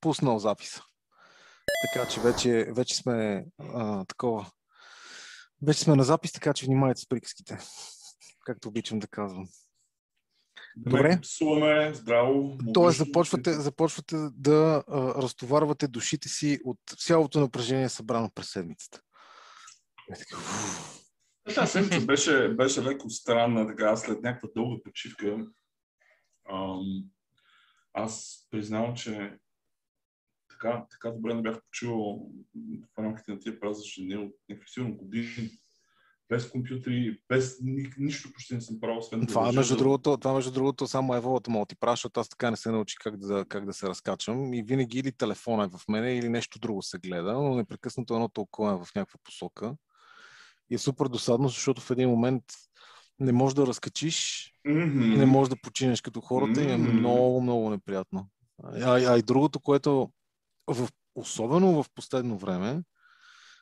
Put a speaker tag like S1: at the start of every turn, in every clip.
S1: пуснал записа. Така че вече, вече сме а, такова. Вече сме на запис, така че внимавайте с приказките. Както обичам да казвам.
S2: Добре. Псуваме, здраво.
S1: Тоест, започвате, започвате да а, разтоварвате душите си от цялото напрежение, събрано през седмицата.
S2: Тази седмица беше, беше леко странна, така, след някаква дълга почивка. Ам, аз признавам, че така, така добре не бях почувал в рамките на тия празнични дни от някакви сигурно години без компютри, без ни, нищо почти не съм правил, освен
S1: това, да между другото, това между другото само еволата мога ти прави, защото аз така не се научи как да, как да се разкачвам и винаги или телефона е в мене, или нещо друго се гледа, но непрекъснато едно толкова е в някаква посока. И е супер досадно, защото в един момент не можеш да разкачиш mm-hmm. и не можеш да починеш като хората mm-hmm. и е много, много неприятно. А, а и другото, което в, особено в последно време,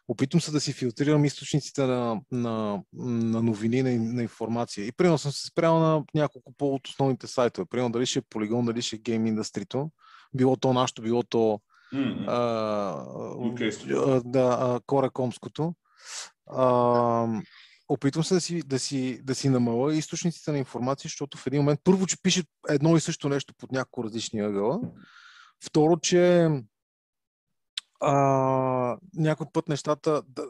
S1: опитвам се да си филтрирам източниците на, на, на новини, на, на информация. И примерно съм се спрял на няколко по от основните сайтове. Примерно дали ще е Polygon, дали ще е Game Industry, било то нашето, било то
S2: mm-hmm.
S1: а, okay. да, Коракомското. А, опитвам се да си, да, си, да си намаля източниците на информация, защото в един момент първо, че пише едно и също нещо под няколко различни ъгъла. Второ, че а, някой път нещата да,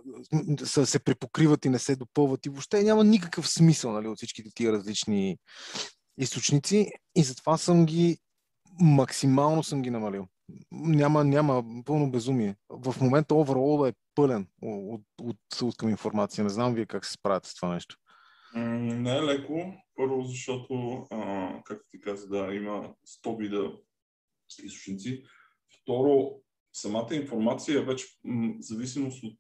S1: са, се припокриват и не се допълват и въобще няма никакъв смисъл нали, от всичките тия различни източници и затова съм ги максимално съм ги намалил. Няма, няма пълно безумие. В момента оверол е пълен от, от, от към информация. Не знам вие как се справяте с това нещо.
S2: Не е леко. Първо, защото, а, както ти каза, да, има 100 вида източници. Второ, самата информация е вече м- зависимост от...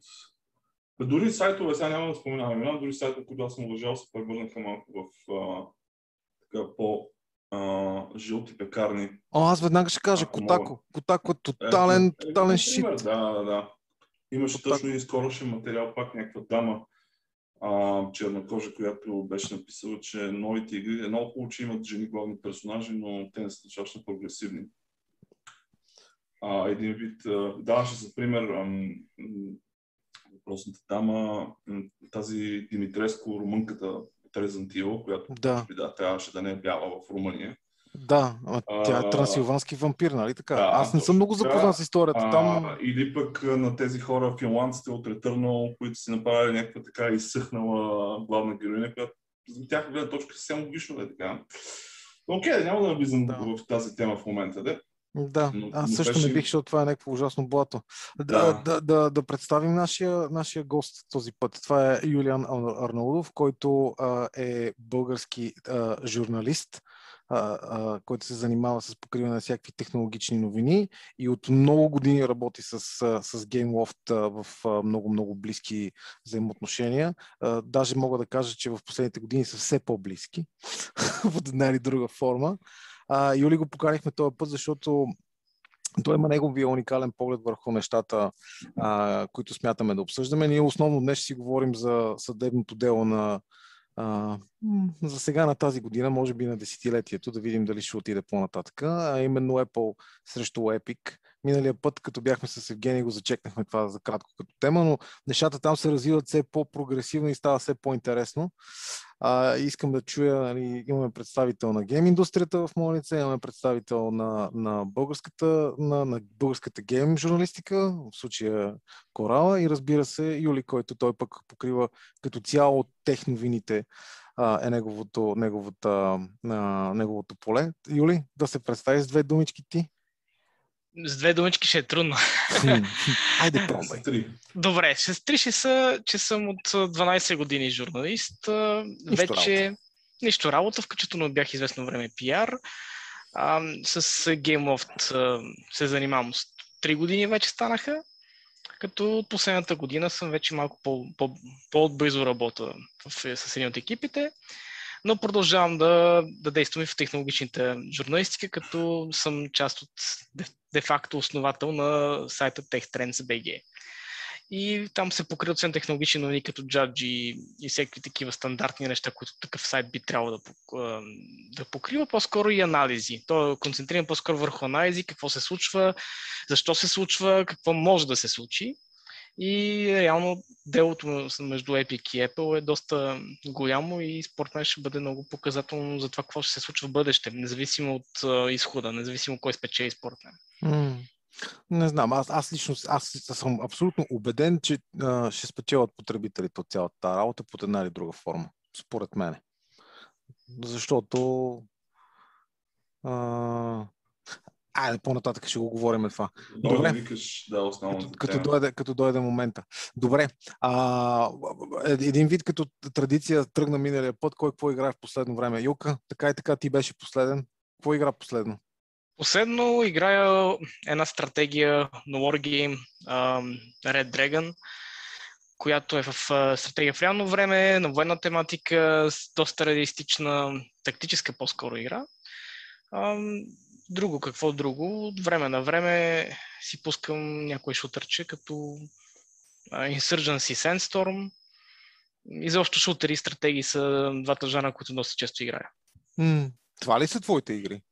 S2: Дори сайтове, сега няма да споменавам имена, дори сайтове, които аз съм уважал, се превърнаха малко в а, така по а, жълти пекарни.
S1: О, аз веднага ще кажа Котако. Котако е тотален, е, тотален е, шит.
S2: Да, да, да. Имаше Котако. точно и скорошен материал, пак някаква дама, а, чернокожа, която беше написала, че новите игри е много хубаво, че имат жени главни персонажи, но те не са достатъчно прогресивни а, един вид, даваше за пример въпросната дама, тази Димитреско, румънката Трезантила, която
S1: да.
S2: да, трябваше да не е бяла в Румъния.
S1: Да, тя е трансилвански вампир, нали така? Да, Аз не съм много запознат с историята
S2: а,
S1: там.
S2: Или пък на тези хора, финландците от Returnal, които си направили някаква така изсъхнала главна героиня, която за тях гледна точка съвсем логично е така. Окей, няма да навлизам да. в тази тема в момента. Да.
S1: Да, но, аз също беше... не бих, защото това е някакво ужасно блато. Да, да, да, да, представим нашия, нашия гост този път. Това е Юлиан Арнаудов, който а, е български а, журналист, а, а, който се занимава с покриване на всякакви технологични новини и от много години работи с, с GameLoft в много-много близки взаимоотношения. А, даже мога да кажа, че в последните години са все по-близки в една или друга форма. Юли го поканихме този път, защото той има неговия уникален поглед върху нещата, а, които смятаме да обсъждаме. Ние основно днес ще си говорим за съдебното дело на а, за сега на тази година, може би на десетилетието, да видим дали ще отиде по-нататък, а именно Apple срещу Epic. Миналия път, като бяхме с Евгений, го зачекнахме това за кратко като тема, но нещата там се развиват все по-прогресивно и става все по-интересно. А, искам да чуя, нали, имаме представител на гейм индустрията в моя имаме представител на, на, българската, на, на българската гейм журналистика, в случая Корала и разбира се Юли, който той пък покрива като цяло техновините е неговото, неговото, а, неговото поле. Юли, да се представи с две думички ти.
S3: С две думички ще е трудно.
S1: Айде, пробвай.
S3: Добре, с три ще са, че съм от 12 години журналист. Нищо Вече работа. нищо работа, включително бях известно време пиар. А, с GameLoft се занимавам с 3 години вече станаха, като от последната година съм вече малко по, по, по-отблизо работа в, с един от екипите но продължавам да, да действам и в технологичните журналистика, като съм част от де-факто основател на сайта TechTrends.bg. и там се покриват освен технологични новини като Judge и, и всеки такива стандартни неща, които такъв сайт би трябвало да, да покрива, по-скоро и анализи. То е концентриран по-скоро върху анализи, какво се случва, защо се случва, какво може да се случи. И реално делото между Epic и Apple е доста голямо и според мен ще бъде много показателно за това какво ще се случва в бъдеще, независимо от изхода, независимо кой спечели според мен.
S1: Mm. Не знам, аз, аз лично аз съм абсолютно убеден, че а, ще спечелят потребителите от цялата тази работа под една или друга форма, според мен. Защото а, Айде, по-нататък ще го говорим това.
S2: Добре. Добре. Викаш, да,
S1: като, като, дойде, като дойде момента. Добре. А, един вид като традиция тръгна миналия път. Кой какво играе в последно време? Юка, така и така ти беше последен. Какво игра последно?
S3: Последно играя една стратегия на Wargame um, Red Dragon, която е в стратегия в реално време, на военна тематика, с доста реалистична, тактическа по-скоро игра. Um, друго, какво друго? От време на време си пускам някой шутърче, като Insurgency Sandstorm. И заобщо шутери и стратегии са двата жана, които доста често играя.
S1: Mm, това ли са твоите игри?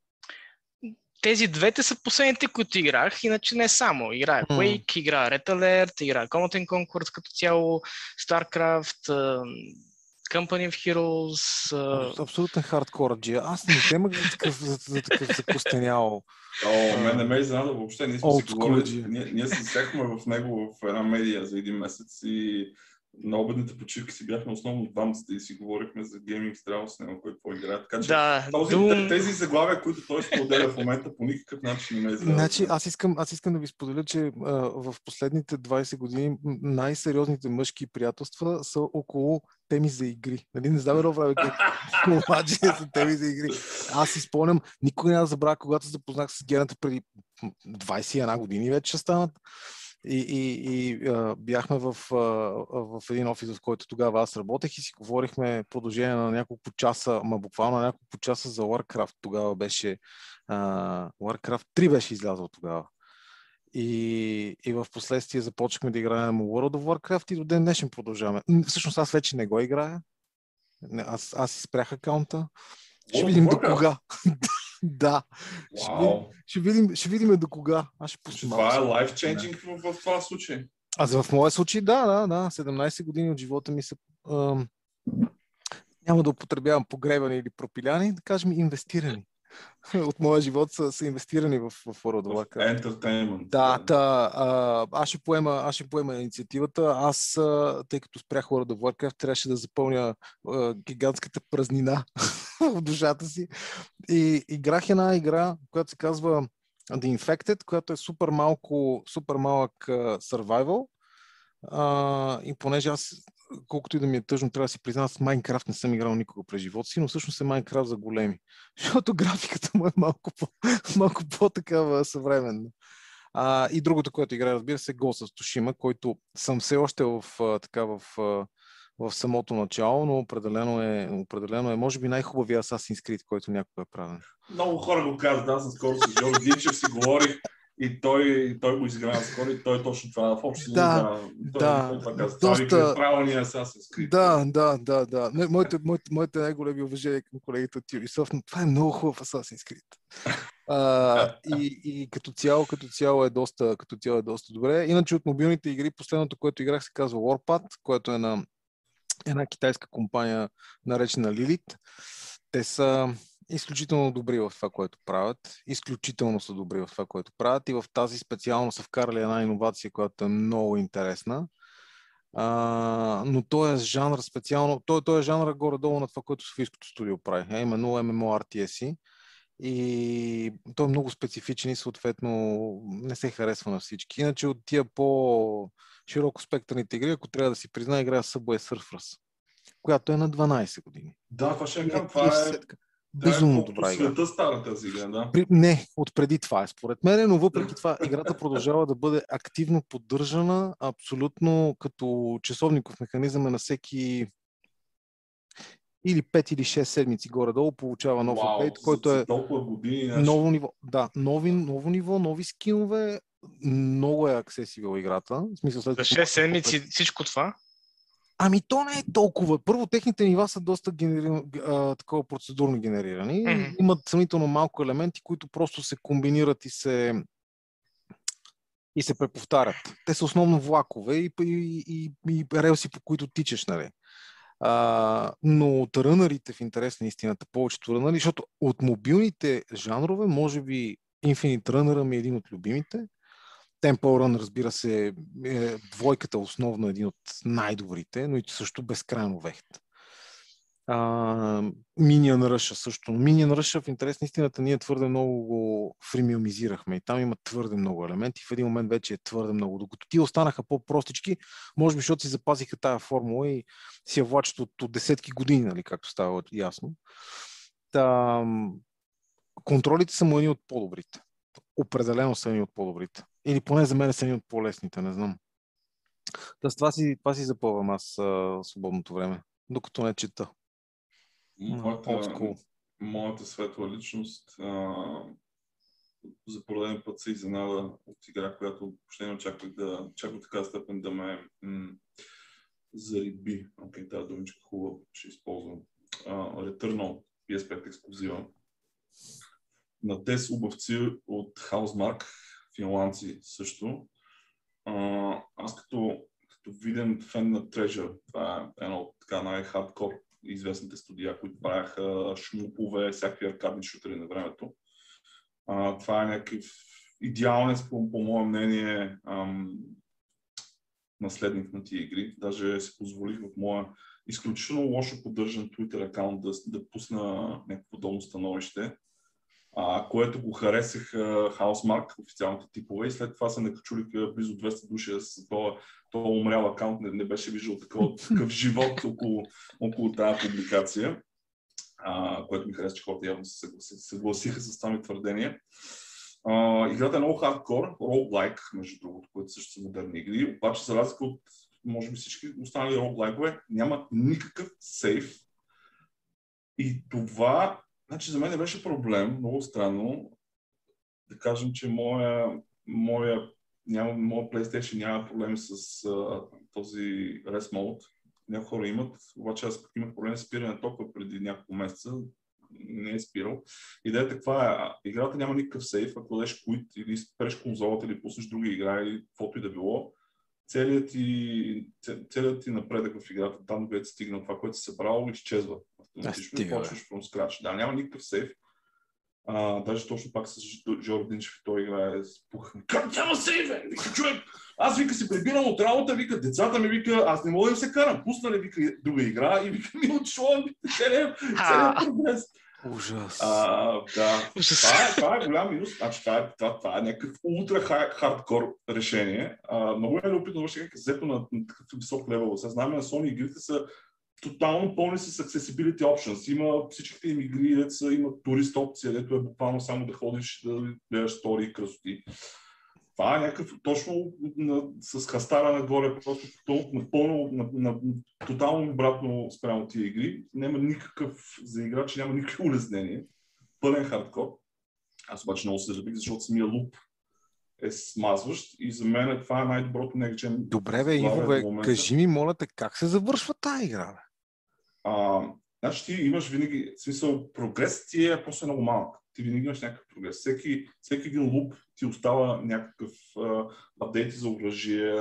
S3: тези двете са последните, които играх, иначе не само. Играя Quake, mm. играя Red Alert, играя Command Conquer като цяло, StarCraft, Company of Heroes.
S1: Uh... Абсолютен хардкор джия. Аз не темах за такъв, за, за такъв закостенял.
S2: О, мен не ме изненада въобще. Ние, сме си говорили, ние, ние се сяхме в него в една медия за един месец и на обедните почивки си бяхме основно двамата и си говорихме за гейминг с него, който какво играе. Така че
S3: да,
S2: този, дум... тези заглавия, които той споделя в момента, по никакъв начин не ме е
S1: Значи, аз искам, аз искам да ви споделя, че а, в последните 20 години най-сериозните мъжки приятелства са около теми за игри. Нали? Не знам едно време обаче са теми за игри. Аз си спомням, никой няма да забравя, когато се запознах с гената преди 21 години вече ще станат. И, и, и а, бяхме в, а, в един офис, в който тогава аз работех и си говорихме продължение на няколко часа, ма буквално няколко часа за Warcraft. Тогава беше а, Warcraft 3 беше излязъл тогава. И, и в последствие започнахме да играем World of Warcraft и до ден днешен продължаваме. Всъщност аз вече не го играя. Аз, аз спрях акаунта. Ще видим до кога. да. Wow. Ще, видим, ще, до кога. Аз ще
S2: пусна. Това е life changing в, в това случай.
S1: Аз в моя случай, да, да, да. 17 години от живота ми са. Ам, няма да употребявам погребани или пропиляни, да кажем инвестирани. от моя живот са, са инвестирани в, в
S2: Warcraft. Entertainment.
S1: Да, та, а, аз, ще поема, аз ще поема инициативата. Аз, а, тъй като спрях World of Warcraft, трябваше да запълня а, гигантската празнина в душата си. И играх една игра, която се казва The Infected, която е супер малко, супер малък survival. Uh, и понеже аз колкото и да ми е тъжно, трябва да си призна, с Майнкрафт не съм играл никога през живота си, но всъщност е Майнкрафт за големи. Защото графиката му е малко, по, малко по-такава съвременна. А, и другото, което играе, разбира се, е Ghost of който съм все още в, така, в, в самото начало, но определено е, определено е може би най-хубавия Assassin's Creed, който някога е правен.
S2: Много хора го казват, аз скоро с Жорж Динчев си говорих и той, той го изигра скоро и той точно това в общи
S1: да, да,
S2: да, доста... правилния Assassin's Creed.
S1: Да, да, да, да. Моите, моите, моите най-големи уважения към колегите от Ubisoft, но това е много хубав Assassin's Creed. А, и, и като цяло, като цяло е доста, като цяло е доста добре. Иначе от мобилните игри, последното, което играх, се казва Warpath, което е на една китайска компания, наречена Lilith. Те са изключително добри в това, което правят. Изключително са добри в това, което правят. И в тази специално са вкарали една иновация, която е много интересна. А, но той е жанр специално, той, той е жанр горе-долу на това, което Софийското студио прави, а именно MMORTS. И той е много специфичен и съответно не се харесва на всички. Иначе от тия по широко спектърните игри, ако трябва да си призна, играя Subway Surfers, която е на 12 години.
S2: Да, това ще е, това е,
S1: Безумно да, добра
S2: игра. Света стара тази игра, да?
S1: При, не, от преди това е според мен, но въпреки това играта продължава да бъде активно поддържана, абсолютно като часовников механизъм е на всеки или 5 или 6 седмици горе-долу получава нов апдейт, който е
S2: толкова години,
S1: ново ниво. Да, нови, ново ниво, нови скинове, много е accessible играта. В смисъл,
S3: след За 6 седмици всичко това?
S1: Ами то не е толкова. Първо, техните нива са доста генери... а, такова процедурно генерирани. Mm-hmm. Имат съмнително малко елементи, които просто се комбинират и се и се преповтарят. Те са основно влакове и, и, и, и релси, по които тичаш, нали? А, но от рънарите, в интерес на истината, повечето рънари, защото от мобилните жанрове, може би Infinite Runner ми е един от любимите. Temple Run, разбира се, е двойката основно един от най-добрите, но и също безкрайно вехт. Minion Rush също. Minion Rush в интерес на истината ние твърде много го фримиумизирахме и там има твърде много елементи. В един момент вече е твърде много. Докато ти останаха по-простички, може би защото си запазиха тая формула и си я влачат от, от десетки години, нали, както става ясно. Та, контролите са му едни от по-добрите. Определено са едни от по-добрите. Или поне за мен са едни от по-лесните, не знам. Та с това си, това си запълвам аз а, свободното време, докато не чета.
S2: Моята, моята светла личност а, за пореден път се изненада от игра, която въобще не очаквах да чакам така степен да ме м- зариби. Окей, okay, тази думичка хубава ще използвам. Uh, Returnal PS5 ексклюзива на тези обавци от Housemark, финландци също. Uh, аз като, като виден фен на Treasure, това е едно от така най-хардкор известните студия, които правяха шмупове, всякакви аркадни шутери на времето. А, това е някакъв идеален, по, по мое мнение, ам, наследник на тия игри. Даже си позволих в моя изключително лошо поддържан Twitter акаунт да, да пусна някакво подобно становище а, което го харесаха Housemark, официалните типове и след това се накачулиха близо 200 души с това, това умрял акаунт, не, не беше виждал такъв, такъв живот около, около тази публикация, а, което ми хареса, че хората явно се съгласиха с това ми твърдение. А, играта е много хардкор, roguelike, между другото, които също са модерни игри, обаче за разлика от може би всички останали роглайкове, няма никакъв сейф. И това Значи за мен беше проблем, много странно. Да кажем, че моя, моя, няма, моя PlayStation няма проблем с а, този Rest Mode. Някои хора имат, обаче аз имах проблем с спиране тока преди няколко месеца. Не е спирал. Идеята каква е? Играта няма никакъв сейф, ако дадеш куит или спреш конзолата или пуснеш друга игра или каквото и да било, целият ти, целият ти напредък в играта, там където стигнал това, което си събрал, изчезва. И почваш from scratch. Да, няма никакъв сейф. А, даже точно пак с Жординчев той играе с пух. Как няма сейф, бе? Вика, човек, аз вика се прибирам от работа, вика, децата ми вика, аз не мога да се карам. Пуснали, вика, друга игра и вика, ми отшло, целият, целият прогрес.
S1: Ужас.
S2: А, да. Ужас. Това, е, това е голям минус. Значи, това, е, това, това е някакъв ултра хардкор решение. А, много е любопитно, въобще как е взето на, на такъв висок левел. Сега знаем на Sony игрите са тотално пълни с accessibility options. Има всичките им игри, деца, има турист опция, дето е буквално само да ходиш да гледаш стори и красоти. Това е някакъв точно на, с хастара нагоре, просто напълно, на, на, на, тотално обратно спрямо тия игри. Няма никакъв, за играч няма никакво улеснение. Пълен хардкор. Аз обаче много се забих, защото самия луп е смазващ и за мен това е най-доброто неговичен.
S1: Добре, бе, Иво, бе, кажи ми, моля те, как се завършва тази игра, бе?
S2: А, значи ти имаш винаги, в смисъл, прогрес ти е просто много малък. Ти винаги имаш някакъв прогрес. Всеки, всеки един луп ти остава някакъв апдейт за оръжие,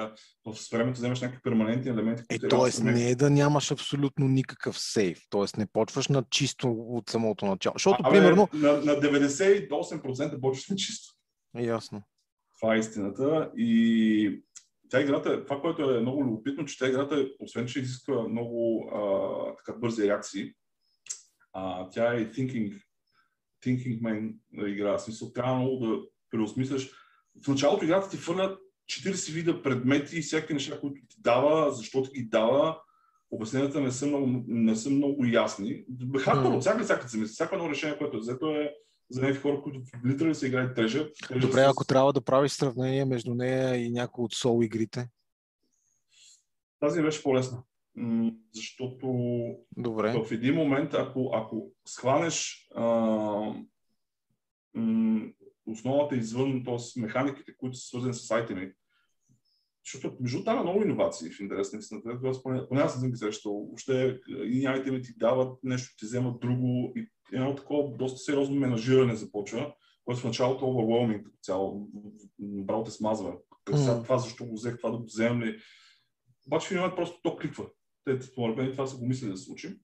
S2: в времето вземаш някакви перманентни елементи.
S1: Е, т.е. не е да нямаш абсолютно никакъв сейф, т.е. не почваш на чисто от самото начало. Защото, а, примерно...
S2: На, на 98% почваш на чисто.
S1: Ясно.
S2: Това е истината. И тя играта, това, което е много любопитно, че тя играта, освен че изисква много а, така бързи реакции, а, тя е thinking, thinking man игра. В смисъл, трябва много да преосмисляш. В началото играта ти фърлят 40 вида предмети и всяки неща, които ти дава, защо ти ги дава. Обясненията не са много, не са много ясни. Хардкор от всяка всяка. Всяко едно решение, което е взето е за някакви хора, които литерали се играят трежа.
S1: Добре, с... ако трябва да правиш сравнение между нея и някои от сол игрите.
S2: Тази беше по-лесна. защото
S1: Добре.
S2: в един момент, ако, ако схванеш а, м- основата извън, т.е. механиките, които са свързани с айтеми. Защото между там е много иновации в интерес на истината. Аз поне, поне аз съм ги срещал. Въобще и айтеми ти дават нещо, ти вземат друго и едно такова доста сериозно менажиране започва, което в началото е overwhelming като цяло. Направо те смазва. Mm. Това защо го взех, това да го вземем ли. Обаче в един момент просто то кликва. Те, според мен, това са го мислили да се случи.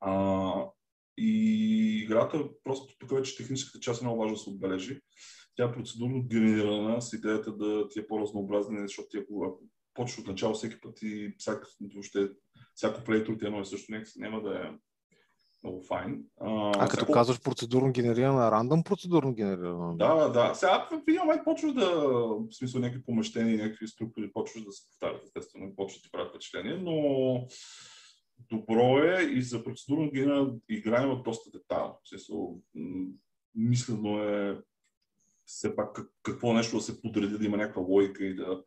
S2: А, и играта, просто тук вече техническата част е много важно да се отбележи. Тя е процедурно генерирана с идеята да ти е по-разнообразна, защото ти ако, ако почваш от начало всеки път и всяко, въобще, всяко плейтор ти е едно и също, няма да е много файн.
S1: А, а като всяко... казваш процедурно генерирана, рандъм процедурно генерирана?
S2: Да, да. Сега в един момент почваш да, в смисъл някакви помещения, някакви структури, почваш да се повтарят, естествено, почваш да ти правят впечатление, но добро е и за процедурно генерирана игра има доста детайл. Смисъл, мислено е все пак какво нещо да се подреди, да има някаква логика и да,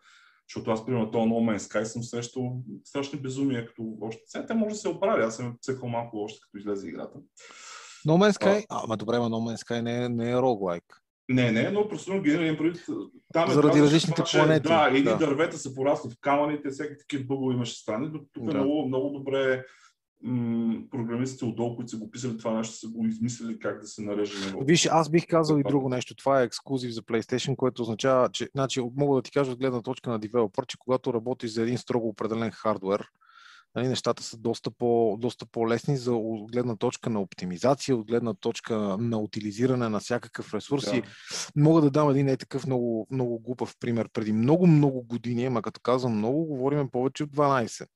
S2: защото аз, примерно, това No Man's Sky съм срещал страшни безумия, като още. Сега те може да се оправи, аз съм цъкал малко още като излезе играта.
S1: No Man's Sky? А, ама добре, ма No Man's Sky не е, не е роглайк.
S2: Не, не, но просто генериран предвид.
S1: Там е Заради различните това, планети.
S2: Да, едни да. дървета са порасли в камъните, всеки такива бъгове имаше страни. Тук е да. е много, много добре програмистите отдолу, които са го писали това нещо, са го измислили как да се нареже
S1: него. Виж, аз бих казал и друго нещо. Това е ексклюзив за PlayStation, което означава, че значи, мога да ти кажа от гледна точка на девелопър, че когато работиш за един строго определен хардвер, нали, нещата са доста, по, доста по-лесни за от гледна точка на оптимизация, от гледна точка на утилизиране на всякакъв ресурс. Да. Мога да дам един е такъв много, много глупав пример. Преди много, много години, ама като казвам много, говорим повече от 12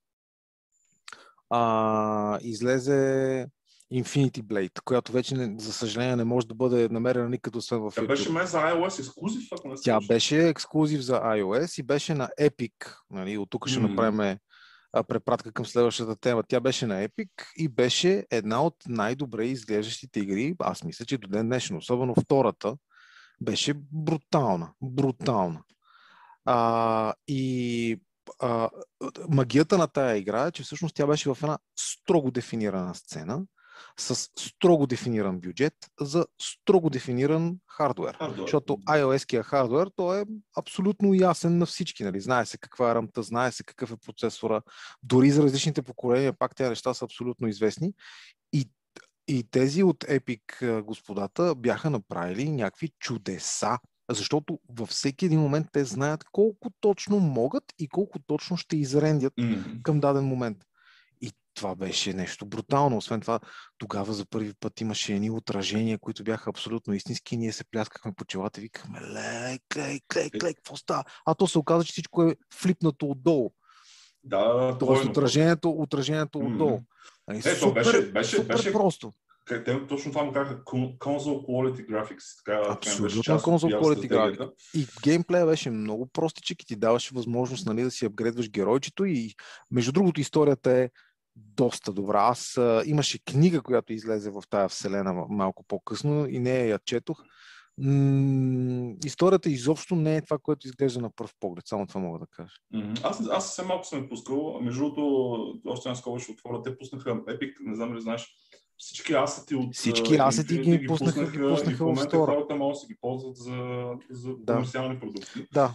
S1: а, излезе Infinity Blade, която вече, не, за съжаление, не може да бъде намерена никъде освен в
S2: YouTube. Тя беше мен за iOS ексклюзив, ако не
S1: Тя беше ексклюзив за iOS и беше на Epic. Нали? От тук ще mm. направим препратка към следващата тема. Тя беше на Epic и беше една от най-добре изглеждащите игри. Аз мисля, че до ден днешно, особено втората, беше брутална. Брутална. А, и а, магията на тая игра е, че всъщност тя беше в една строго дефинирана сцена, с строго дефиниран бюджет за строго дефиниран хардвер. хардвер. Защото iOS-кия хардвер, то е абсолютно ясен на всички. Нали? Знае се каква е рамта, знае се какъв е процесора. Дори за различните поколения, пак тези неща са абсолютно известни. И и тези от Epic господата бяха направили някакви чудеса защото във всеки един момент те знаят колко точно могат и колко точно ще изрендят mm-hmm. към даден момент. И това беше нещо брутално. Освен това, тогава за първи път имаше едни отражения, които бяха абсолютно истински. Ние се пляскахме по челата и викахме, лей, клей, клей, клей, какво става? А то се оказа, че всичко е флипнато отдолу.
S2: Да,
S1: Тоест отражението, отражението mm-hmm. отдолу.
S2: Е, супер, беше, беше,
S1: супер
S2: беше,
S1: просто
S2: те точно това му казаха console quality graphics. Така,
S1: Абсолютно console quality graphics. И геймплея беше много простичък и ти даваше възможност нали, да си апгрейдваш геройчето и между другото историята е доста добра. Аз а, имаше книга, която излезе в тая вселена малко по-късно и не я четох. М- историята изобщо не е това, което изглежда на пръв поглед. Само това мога да кажа.
S2: Mm-hmm. Аз, аз съвсем малко съм пускал. Между другото, още една скоба ще отворя. Те пуснаха Epic, не знам ли знаеш, всички асети от
S1: Всички асети ги, ги пуснаха, ги пуснаха,
S2: и в момента хората могат да се ги ползват за, за да. комерциални продукти.
S1: Да.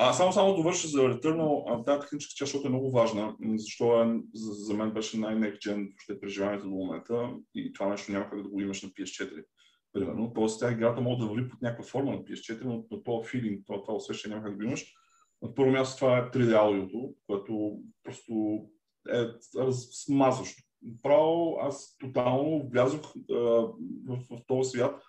S2: А само само довърша за Returnal, тази техническа част, защото е много важна, защото е, за, за мен беше gen въобще преживяването до момента и това нещо няма как да го имаш на PS4. Примерно. Тоест, тя играта може да върви под някаква форма на PS4, но, но този филинг, това, това усещане няма как да го имаш. На първо място това е 3D аудиото, което просто е смазващо право аз тотално влязох а, в, в този свят.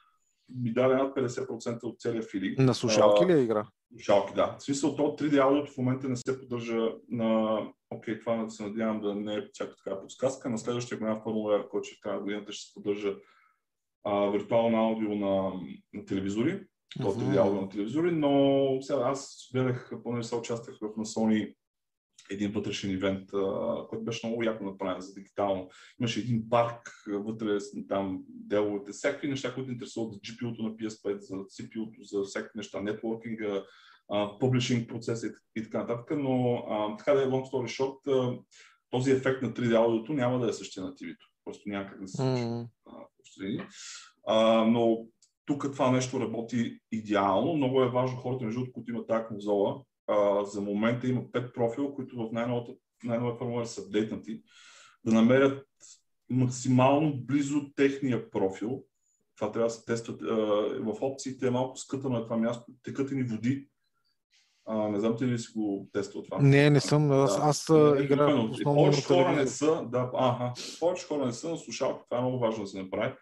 S2: Ми даде над 50% от целия филинг.
S1: На слушалки ли е игра?
S2: Слушалки, да. В смисъл, то 3D аудиото в момента не се поддържа на... Окей, okay, това се надявам да не е всяка така подсказка. На следващия голям формуляр, който ще в края годината ще се поддържа а, виртуално аудио на, на телевизори. То 3D аудио на телевизори, но сега аз гледах, понеже се участвах в на Sony един вътрешен ивент, който беше много яко направен за дигитално. Имаше един парк вътре, там деловете, всякакви неща, които интересуват за GPU-то на PS5, за CPU-то, за всякакви неща, нетворкинга, публишинг процеса и, така нататък, но а, така да е long story short, този ефект на 3D аудиото няма да е същия на TV-то. Просто няма как да се случи. Mm. А, но тук това нещо работи идеално. Много е важно хората, между които имат тази конзола. А, за момента има 5 профила, които в най-новата, най-нова формула са апдейтнати, да намерят максимално близо техния профил. Това трябва да се тестват. В опциите е малко скътано на това място. Текат ни води. А, не знам ти ли си го тествал това.
S1: Не, не съм. Аз, да. аз е, играя
S2: основно повече хора не са, да, ага, повече хора не са на слушалки. Това е много важно да се направи,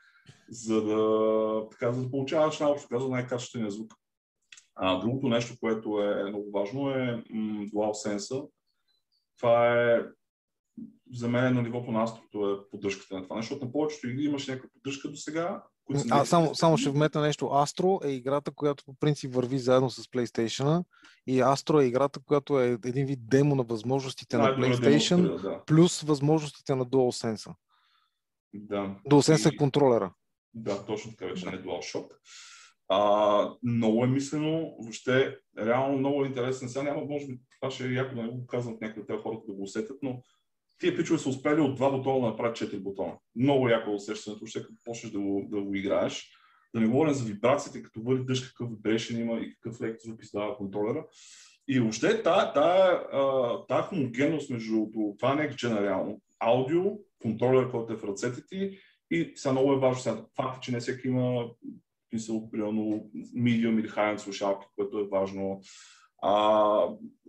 S2: за да, така, за да получаваш най-общо казано най-качествения звук. А, другото нещо, което е много важно е м- DualSense. Това е за мен на нивото на Астрото е поддръжката на това нещо, защото на повечето игри имаш някаква поддръжка до сега.
S1: А, само, само ще вметна нещо. Astro е играта, която по принцип върви заедно с PlayStation и Astro е играта, която е един вид демо на възможностите да, на PlayStation да. плюс възможностите на DualSense.
S2: Да.
S1: DualSense и... е контролера.
S2: Да, точно така вече, не DualShock. А, много е мислено, въобще реално много е интересен. Сега няма, може би, това ще е яко да не го казвам от някои от тези хората да го усетят, но тия пичове са успели от два бутона да направят четири бутона. Много яко усещането, ще като почнеш да го, да го играеш. Да не говорим за вибрациите, като бъде дъжд, какъв вибрейшн има и какъв лек звук издава контролера. И въобще тая, тая, тая хомогенност между това Next Gen реално, аудио, контролер, който е в ръцете ти и сега много е важно, сега, факт, че не всеки има мисъл, примерно, medium или high-end слушалки, което е важно. А,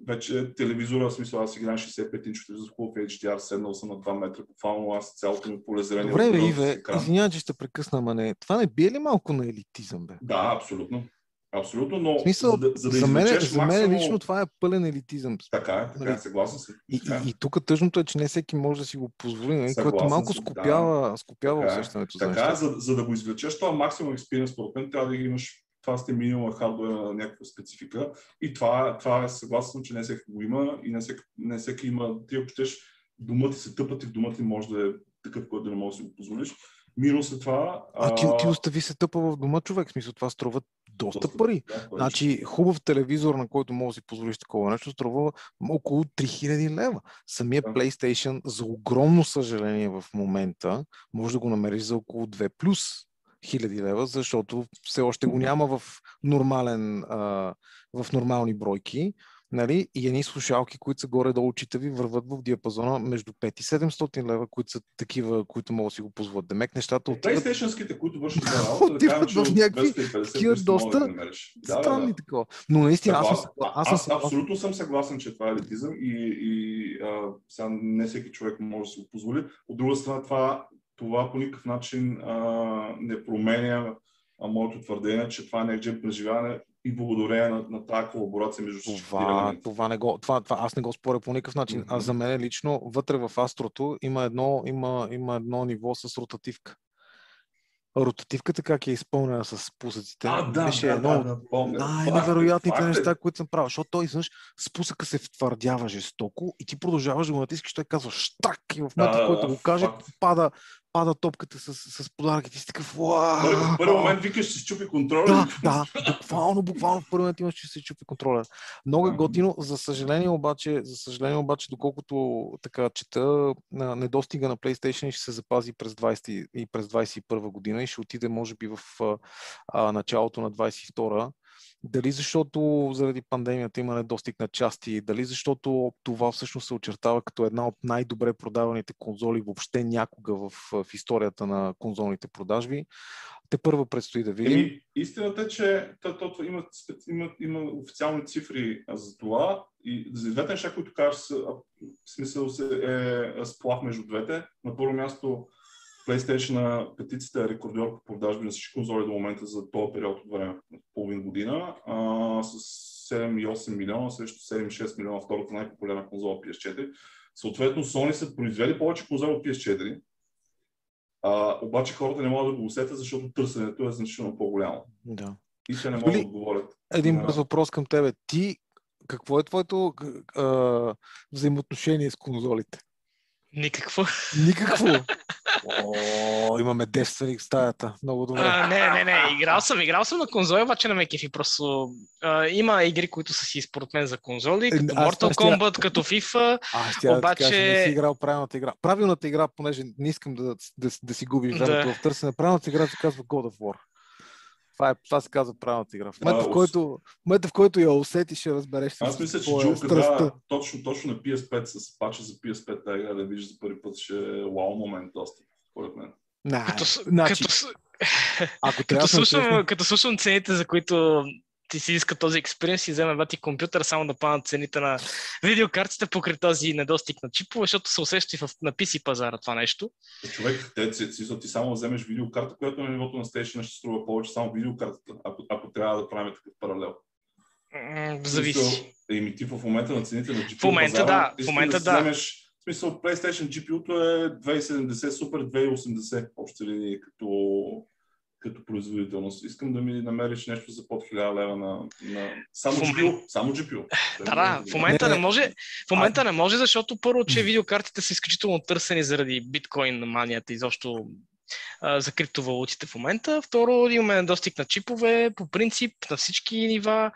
S2: вече телевизора, в смисъл, аз играя 65 инчов за хубав HDR, седнал съм на 2 метра, буквално аз цялото ми поле зрение.
S1: Добре, бе, Иве, извинявай, че ще прекъсна, ама не. Това не бие ли малко на елитизъм, бе?
S2: Да, абсолютно. Абсолютно, но
S1: в смисъл, за да, за да за, мен, за мен максимум... лично това е пълен елитизъм.
S2: Така е, така е, нали? съгласен съм.
S1: И, и, и тук тъжното е, че не всеки може да си го позволи, нали? което малко скопява, да. скопява така, е. усещането.
S2: Така, за, за, за да го извлечеш това максимум експириенс, според мен трябва да имаш това сте минимум хардуер на някаква специфика. И това, това е съгласен, че не всеки го има и не всеки, не всеки има. Ти ако щеш, дома ти се тъпат и в дома ти може да е такъв, който да не можеш да си го позволиш. Минус е това.
S1: А, ти, ти остави се тъпа в дома, човек. Смисъл, това струва доста, пари. Значи, хубав телевизор, на който може да си позволиш такова нещо, струва около 3000 лева. Самия. PlayStation, за огромно съжаление в момента, може да го намериш за около 2 плюс хиляди лева, защото все още го няма в, нормален, а, в нормални бройки. Нали? И едни слушалки, които са горе-долу читави, върват в диапазона между 5 и 700 лева, които са такива, които могат да си го позволят. Демек нещата
S2: отиват... PlayStation-ските, които вършат за работа, отиват
S1: в някакви такива доста да странни да, да. такова. Но наистина, аз, съм,
S2: аз, аз, аз абсолютно съм съгласен, че това е елитизъм и, и а, сега не всеки човек може да си го позволи. От друга страна, това това по никакъв начин а, не променя а, моето твърдение, че това е джем преживяване и благодарение на, на тази колаборация между
S1: това, това, не го, това, това, аз не го споря по никакъв начин. Mm-hmm. А за мен лично, вътре в Астрото има едно, има, има едно ниво с ротативка ротативката как е изпълнена с спусъците.
S2: А, да, беше да, едно да, да,
S1: помня. най-невероятните неща, които съм правил. Защото той изведнъж спусъка се втвърдява жестоко и ти продължаваш да го натискаш, той казва штрак и в момента, да, който да, го каже, пада, пада топката с, с и си такъв
S2: В първи момент викаш, се чупи контроля.
S1: Да, да, буквално, буквално в първи момент имаш, че се чупи контроля. Много е готино, за съжаление обаче, за съжаление обаче, доколкото така чета, недостига на PlayStation ще се запази през 20 и през 21 година и ще отиде може би в а, началото на 22 дали защото заради пандемията има недостиг на части, дали защото това всъщност се очертава като една от най-добре продаваните конзоли въобще някога в, в историята на конзолните продажби. Те първо предстои да видим. Еми,
S2: истината е, че то, то, има, има, има официални цифри за това и за двете неща, които кажеш, смисъл се е сплав между двете. На първо място PlayStation петицата е рекордьор по продажби на всички конзоли до момента за този период от време, половин година, а, с 7,8 милиона срещу 7,6 милиона втората най-популярна конзола PS4. Съответно, Sony са произвели повече конзоли от PS4, а, обаче хората не могат да го усетят, защото търсенето е значително по-голямо.
S1: Да.
S2: И те не могат да отговорят.
S1: Един бърз въпрос към тебе. Ти, какво е твоето а, взаимоотношение с конзолите?
S3: Никакво.
S1: Никакво. О, имаме девственик в стаята. Много добре.
S3: А, не, не, не. Играл съм, играл съм на конзоли, обаче на ме кефи. Просто а, има игри, които са си според мен за конзоли, е, като Аз, Mortal Kombat, тя... като FIFA.
S1: А, ще обаче... да кажа, не си играл правилната игра. Правилната игра, понеже не искам да, да, да си губиш времето да. в търсене, правилната игра се казва God of War. Това, е, това се казва правилната игра. В момента, в който, в, момента, в който я усетиш, ще разбереш.
S2: Аз мисля, че Джулка, да, точно, точно на PS5 с пача за PS5 тази игра да видиш за първи път ще е вау момент доста, според мен.
S3: Nah, като, значи, като, ако като, слушам, като слушам цените, за които ти си иска този експириенс и вземе бати компютър само да паднат цените на видеокартите покрай този недостиг на чипове, защото се усеща и в, на PC пазара това нещо.
S2: Е, човек, те, си, ти само вземеш видеокарта, която на нивото на Station ще струва повече само видеокартата, ако, ако трябва да правим такъв паралел.
S3: зависи.
S2: Еми ти в момента на цените на GPU
S3: В момента пазара, да, в момента да.
S2: Вземеш, в смисъл PlayStation GPU-то е 2070, супер 2080, общо ли, като като производителност. Искам да ми намериш нещо за под 1000 лева на, на... само в... GPU. Само GPU.
S3: Да, да, в момента не може, в момента не може, защото първо, че видеокартите са изключително търсени заради биткоин манията, изобщо за криптовалутите в момента. Второ, имаме достиг на чипове, по принцип, на всички нива,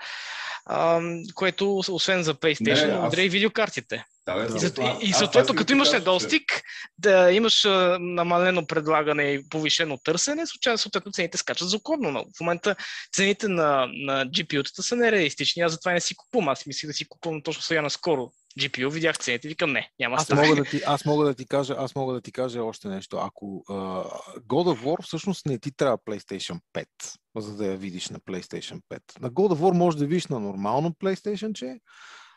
S3: а, което освен за PlayStation, не, аз... и видеокартите.
S2: Да, да,
S3: и, и съответно, като имаш недостиг, да имаш а, намалено предлагане и повишено търсене, случайно съответно цените скачат законно. Но в момента цените на, на GPU-тата са нереалистични, аз затова не си купувам. Аз мислих да си купувам точно сега наскоро GPU, видях цените, викам не, няма
S1: аз мога, да ти, аз, мога да ти кажа, аз мога да ти кажа още нещо. Ако uh, God of War всъщност не ти трябва PlayStation 5, за да я видиш на PlayStation 5. На God of War може да видиш на нормално PlayStation, че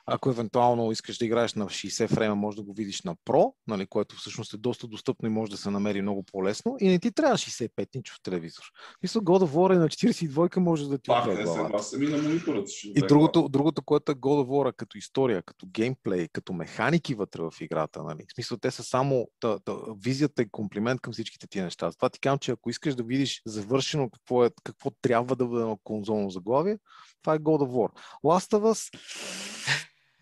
S1: ако евентуално искаш да играеш на 60 фрейма, може да го видиш на Pro, нали, което всъщност е доста достъпно и може да се намери много по-лесно. И не ти трябва 65-инчов телевизор. Мисля, God of War е на 42 може да ти
S2: ами на мониторът
S1: И другото, другото, което е God of War като история, като геймплей, като механики вътре в играта. Нали. В смисъл, те са само та, та, визията е комплимент към всичките тия неща. Това ти казвам, че ако искаш да видиш завършено какво, е, какво трябва да бъде на конзолно заглавие, това е God of War. Last of Us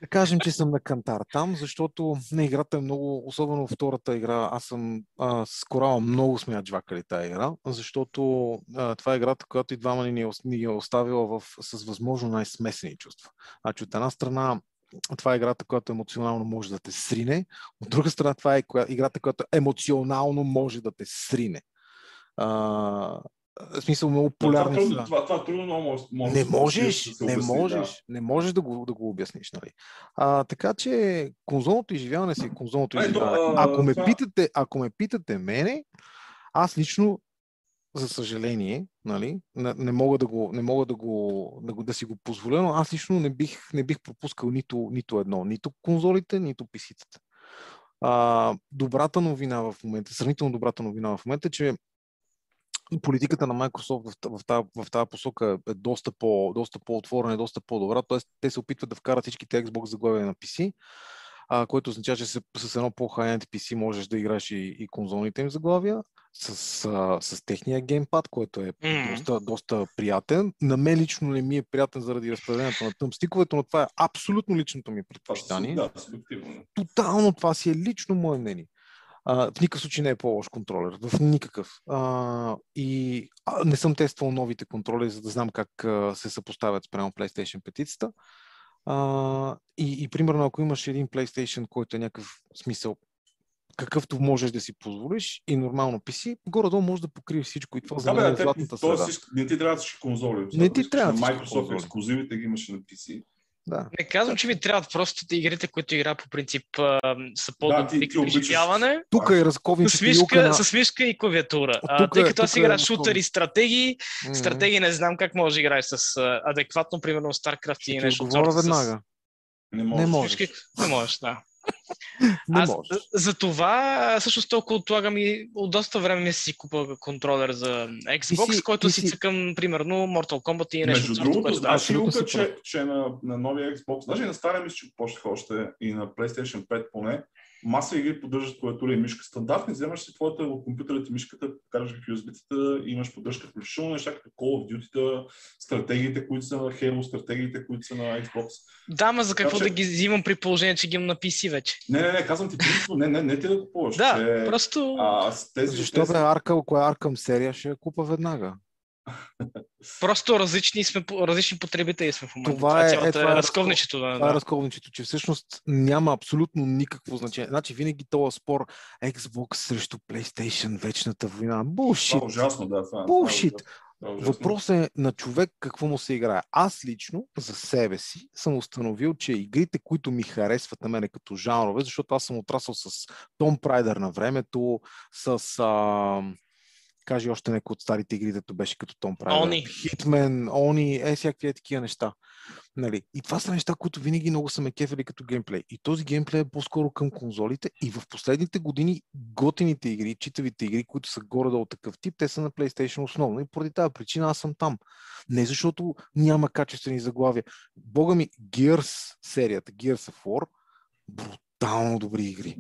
S1: да кажем, че съм на кантар там, защото на играта е много, особено втората игра, аз съм а, с корала много сме джвакали тази игра, защото а, това е играта, която и двама ни, е ни е оставила в, с възможно най-смесени чувства. Значи от една страна това е играта, която емоционално може да те срине, от друга страна това е играта, която емоционално може да те срине. А, в смисъл много популярни
S2: това, това, това, това трудно може, може
S1: не можеш, да не обясни, можеш, да. не можеш да го, да го обясниш. Нали? А, така че конзолното изживяване си е конзолното изживяване. Ако ме, това... питате, ако ме питате мене, аз лично за съжаление, нали, не, не мога, да, го, не мога да, го, да, го, да си го позволя, но аз лично не бих, не бих пропускал нито, нито едно, нито конзолите, нито писицата. А, добрата новина в момента, сравнително добрата новина в момента е, че политиката на Microsoft в, в, тази, в тази посока е доста, по, доста по-отворена и доста по-добра. Тоест, те се опитват да вкарат всичките Xbox заглавия на PC, а, което означава, че с, с едно по-high-end PC можеш да играеш и, и конзолните им заглавия, с, а, с техния геймпад, който е mm. доста, доста приятен. На мен лично не ми е приятен заради разпределението на тъмстиковете, но това е абсолютно личното ми предпочитание.
S2: Да,
S1: Тотално това си е лично мое мнение. А, в никакъв случай не е по-лош контролер. В никакъв. А, и а, не съм тествал новите контролери, за да знам как а, се съпоставят спрямо PlayStation 5 а, и, и примерно, ако имаш един PlayStation, който е някакъв смисъл, какъвто можеш да си позволиш и нормално PC, горе-долу може да покриеш всичко и това
S2: за да, е златната среда. Не ти трябва всички конзоли.
S1: Не ти трябва
S2: Microsoft ексклюзивите ги имаше на PC.
S1: Да.
S3: Не казвам, че ви трябват просто игрите, които игра по принцип са по-добри да, преживяване.
S1: Тук е разковничето.
S3: С мишка, на... с мишка и клавиатура. А, тъй като аз играя е шутър и стратегии, mm-hmm. стратегии не знам как може да играеш с адекватно, примерно StarCraft и нещо.
S1: Говоря веднага.
S2: С... Не можеш. Не можеш,
S3: не можеш да.
S1: Не Аз, може.
S3: За това всъщност толкова отлагам и от доста време ми си купа контролер за Xbox, си, който си, си цъкам примерно Mortal Kombat и нещо.
S2: Между другото, знаеш ли, че, че на, на новия Xbox, даже и на стария мисля, че почнах още и на PlayStation 5 поне, маса игри поддържат клавиатура и мишка. Стандартни, вземаш си твоята в компютъра ти мишката, караш в USB-тата, имаш поддръжка, включително неща като Call of Duty, стратегиите, които са на Halo, стратегиите, които са на Xbox.
S3: Да, ма за какво така, да ги взимам при положение, че ги имам на PC вече?
S2: Не, не, не, казвам ти принципно, не, не, не ти да купуваш.
S3: Да,
S2: че,
S3: просто...
S2: А, с тези,
S1: Защо тези... бе Аркъм, коя Аркъм серия ще я купа веднага?
S3: Просто различни, сме, различни потребители сме в момента.
S1: Това е,
S3: това е,
S1: е, това е
S3: разковничето.
S1: Да, това е разковничето, че всъщност няма абсолютно никакво значение. Значи винаги този спор Xbox срещу PlayStation, вечната война. Булшит.
S2: Това е ужасно, да. Това,
S1: Булшит. Въпрос е на човек какво му се играе. Аз лично за себе си съм установил, че игрите, които ми харесват на мене като жанрове, защото аз съм отрасъл с Том Прайдер на времето, с а, кажи още някои от старите игри, дето беше като Том Прайдер.
S3: Они.
S1: Хитмен, Они, е, всякакви е такива неща. Нали? И това са неща, които винаги много са ме кефели като геймплей. И този геймплей е по-скоро към конзолите. И в последните години готените игри, читавите игри, които са горе-долу такъв тип, те са на PlayStation основно. И поради тази причина аз съм там. Не защото няма качествени заглавия. Бога ми, Gears серията, Gears of War, брутално добри игри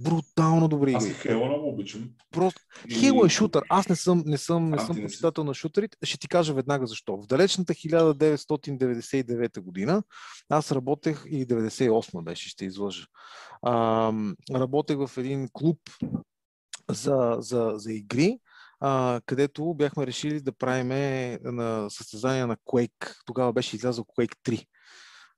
S1: брутално добри
S2: Аз
S1: игри.
S2: Хейла много обичам.
S1: Просто
S2: И-
S1: Хейла е шутър. Аз не съм, не съм, не
S2: А,
S1: съм почитател на шутерите. Ще ти кажа веднага защо. В далечната 1999 година аз работех, и 98 беше, ще излъжа. А, работех в един клуб за, за, за игри, а, където бяхме решили да правим на състезание на Quake. Тогава беше излязъл Quake 3.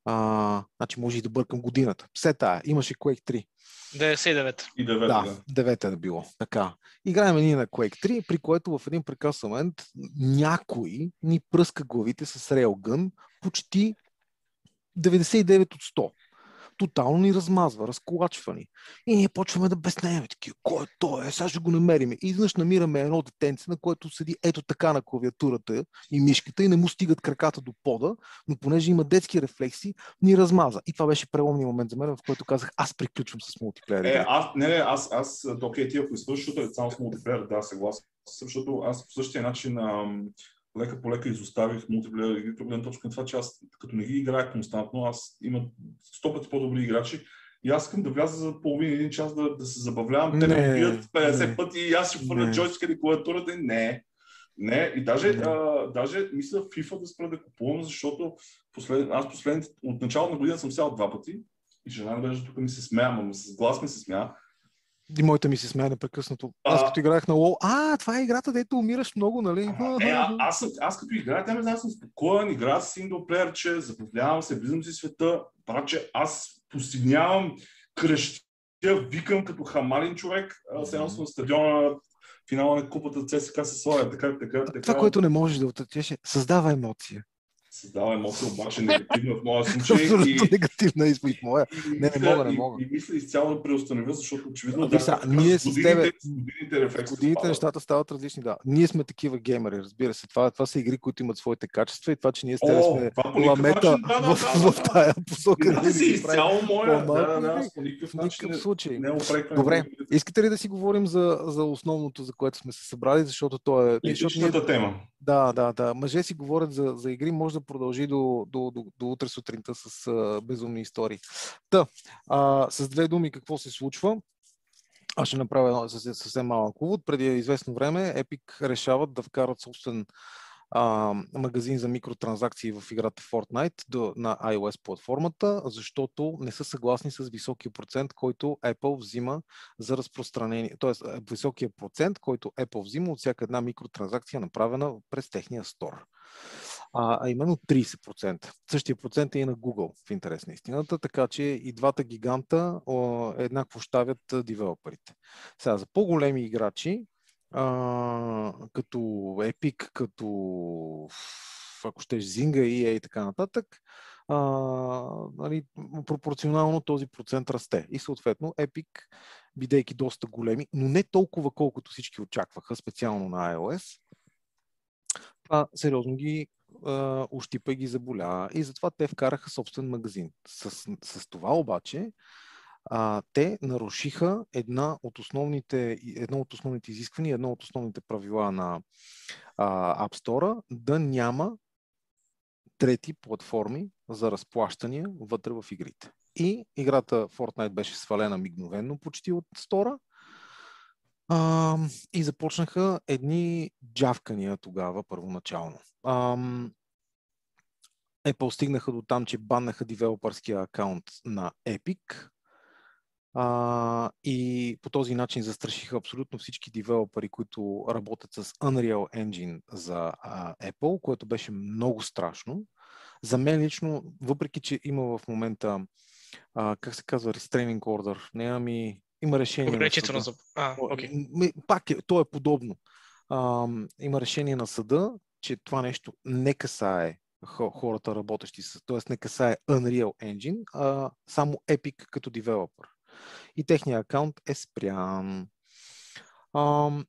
S1: А, значи може и да бъркам годината. Все тая, имаше Quake 3.
S3: 99.
S2: И девета,
S1: Да,
S2: да.
S1: е било. Така. Играем ние на Quake 3, при което в един прекрасен момент някой ни пръска главите с Railgun почти 99 от 100. Тотално ни размазва, разколачва ни. И ние почваме да безнееме такива. Кой е той? Е, сега ще го намериме. И изведнъж намираме едно детенце, на което седи ето така на клавиатурата и мишката и не му стигат краката до пода, но понеже има детски рефлекси, ни размаза. И това беше преломния момент за мен, в който казах, аз приключвам с мултиплеер.
S2: Е, аз, не, не, аз, аз, то, окей, ти ако шутър само с мултиплеер, да, съгласен защото аз по същия начин ам, лека по лека изоставих мултиплеер игрите от гледна точка на това, че аз като не ги играя константно, аз имам сто пъти по-добри играчи и аз искам да вляза за половин един час да, да се забавлявам. Те
S1: Не,
S2: ме бият 50
S1: не.
S2: пъти и аз ще хвърля джойстика или клавиатурата. и Не. Не, и даже,
S1: Не.
S2: а, даже мисля FIFA да спра да купувам, защото послед... аз последните, от началото на година съм сял два пъти и жена даже тук ми се смея, ама с глас ми се смея.
S1: И моята ми се смея непрекъснато. Аз
S2: А-
S1: като играех на WoW, а, това е играта, дето умираш много, нали?
S2: Ама, Е, а, аз, аз като играя, тя ме знае, аз съм спокоен, играя с синглплеерче, забавлявам се, влизам си света, братче, аз постигнявам, крещя, викам като хамалин човек, а, се едно съм на стадиона, финала на купата ЦСКА се славя, така, така, така.
S1: Това, което не можеш да отречеш, е създава емоция.
S2: Създава емоция, обаче негативна в моя случай.
S1: Абсолютно
S2: и,
S1: негативна моя.
S2: и,
S1: Не, не мога, не мога.
S2: И, мисля изцяло да преустановя, защото очевидно
S1: Виж сега,
S2: така,
S1: ние
S2: с годините,
S1: тебе-
S2: годините
S1: годините нещата стават различни, да. Ние сме такива геймери, разбира се. Това, това са игри, които имат своите качества и това, че ние с тебе сме ламета
S2: да, да,
S1: в,
S2: да,
S1: в,
S2: да.
S1: тая посока.
S2: Да,
S1: нали,
S2: си
S1: да правим
S2: изцяло моя. Да, да, да, по никакъв
S1: случай.
S2: не упреквам.
S1: Добре. Искате ли да си говорим за, за основното, за което сме се събрали, защото то е...
S2: Личната тема.
S1: да, да, да. Мъже си говорят за, за игри, може да продължи до, до, до, до утре сутринта с а, безумни истории. Та, а, с две думи какво се случва. Аз ще направя едно съвсем- малък увод. Преди известно време Epic решават да вкарат собствен а, магазин за микротранзакции в играта Fortnite до, на iOS платформата, защото не са съгласни с високия процент, който Apple взима за разпространение, т.е. високия процент, който Apple взима от всяка една микротранзакция, направена през техния стор. А, а именно 30%. Същия процент е и на Google, в интерес на истината, така че и двата гиганта о, еднакво щавят девелоперите. Сега, за по-големи играчи, а, като Epic, като ако щеш Zynga, EA и така нататък, а, нали, пропорционално този процент расте. И съответно Epic, бидейки доста големи, но не толкова колкото всички очакваха, специално на iOS, това сериозно ги а, ощипа ги заболя. И затова те вкараха собствен магазин. С, с това обаче а, те нарушиха една от основните, едно от основните изисквания, едно от основните правила на а, App Store да няма трети платформи за разплащания вътре в игрите. И играта Fortnite беше свалена мигновенно почти от стора. А, и започнаха едни джавкания тогава първоначално. Ам, Apple стигнаха до там, че баннаха девелопърския акаунт на Epic а, и по този начин застрашиха абсолютно всички девелопери, които работят с Unreal Engine за а, Apple, което беше много страшно. За мен лично, въпреки че има в момента, а, как се казва, restraining order, не, ами има решение. на
S3: Ограничително
S1: съда.
S3: за... А,
S1: м- Пак е, то е подобно. А, има решение на съда, че това нещо не касае хората работещи с, т.е. не касае Unreal Engine, а само Epic като девелопър. И техният акаунт е спрян. Ам,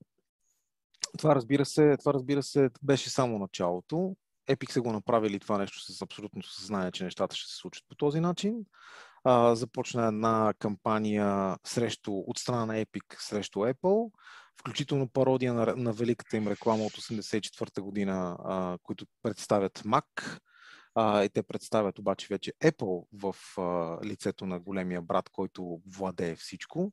S1: това, разбира се, това разбира се беше само началото. Epic са го направили това нещо с абсолютно съзнание, че нещата ще се случат по този начин. А, започна една кампания срещу, от страна на Epic срещу Apple, включително пародия на, на великата им реклама от 84-та година, а, които представят Mac. А, и те представят обаче вече Apple в а, лицето на големия брат, който владее всичко.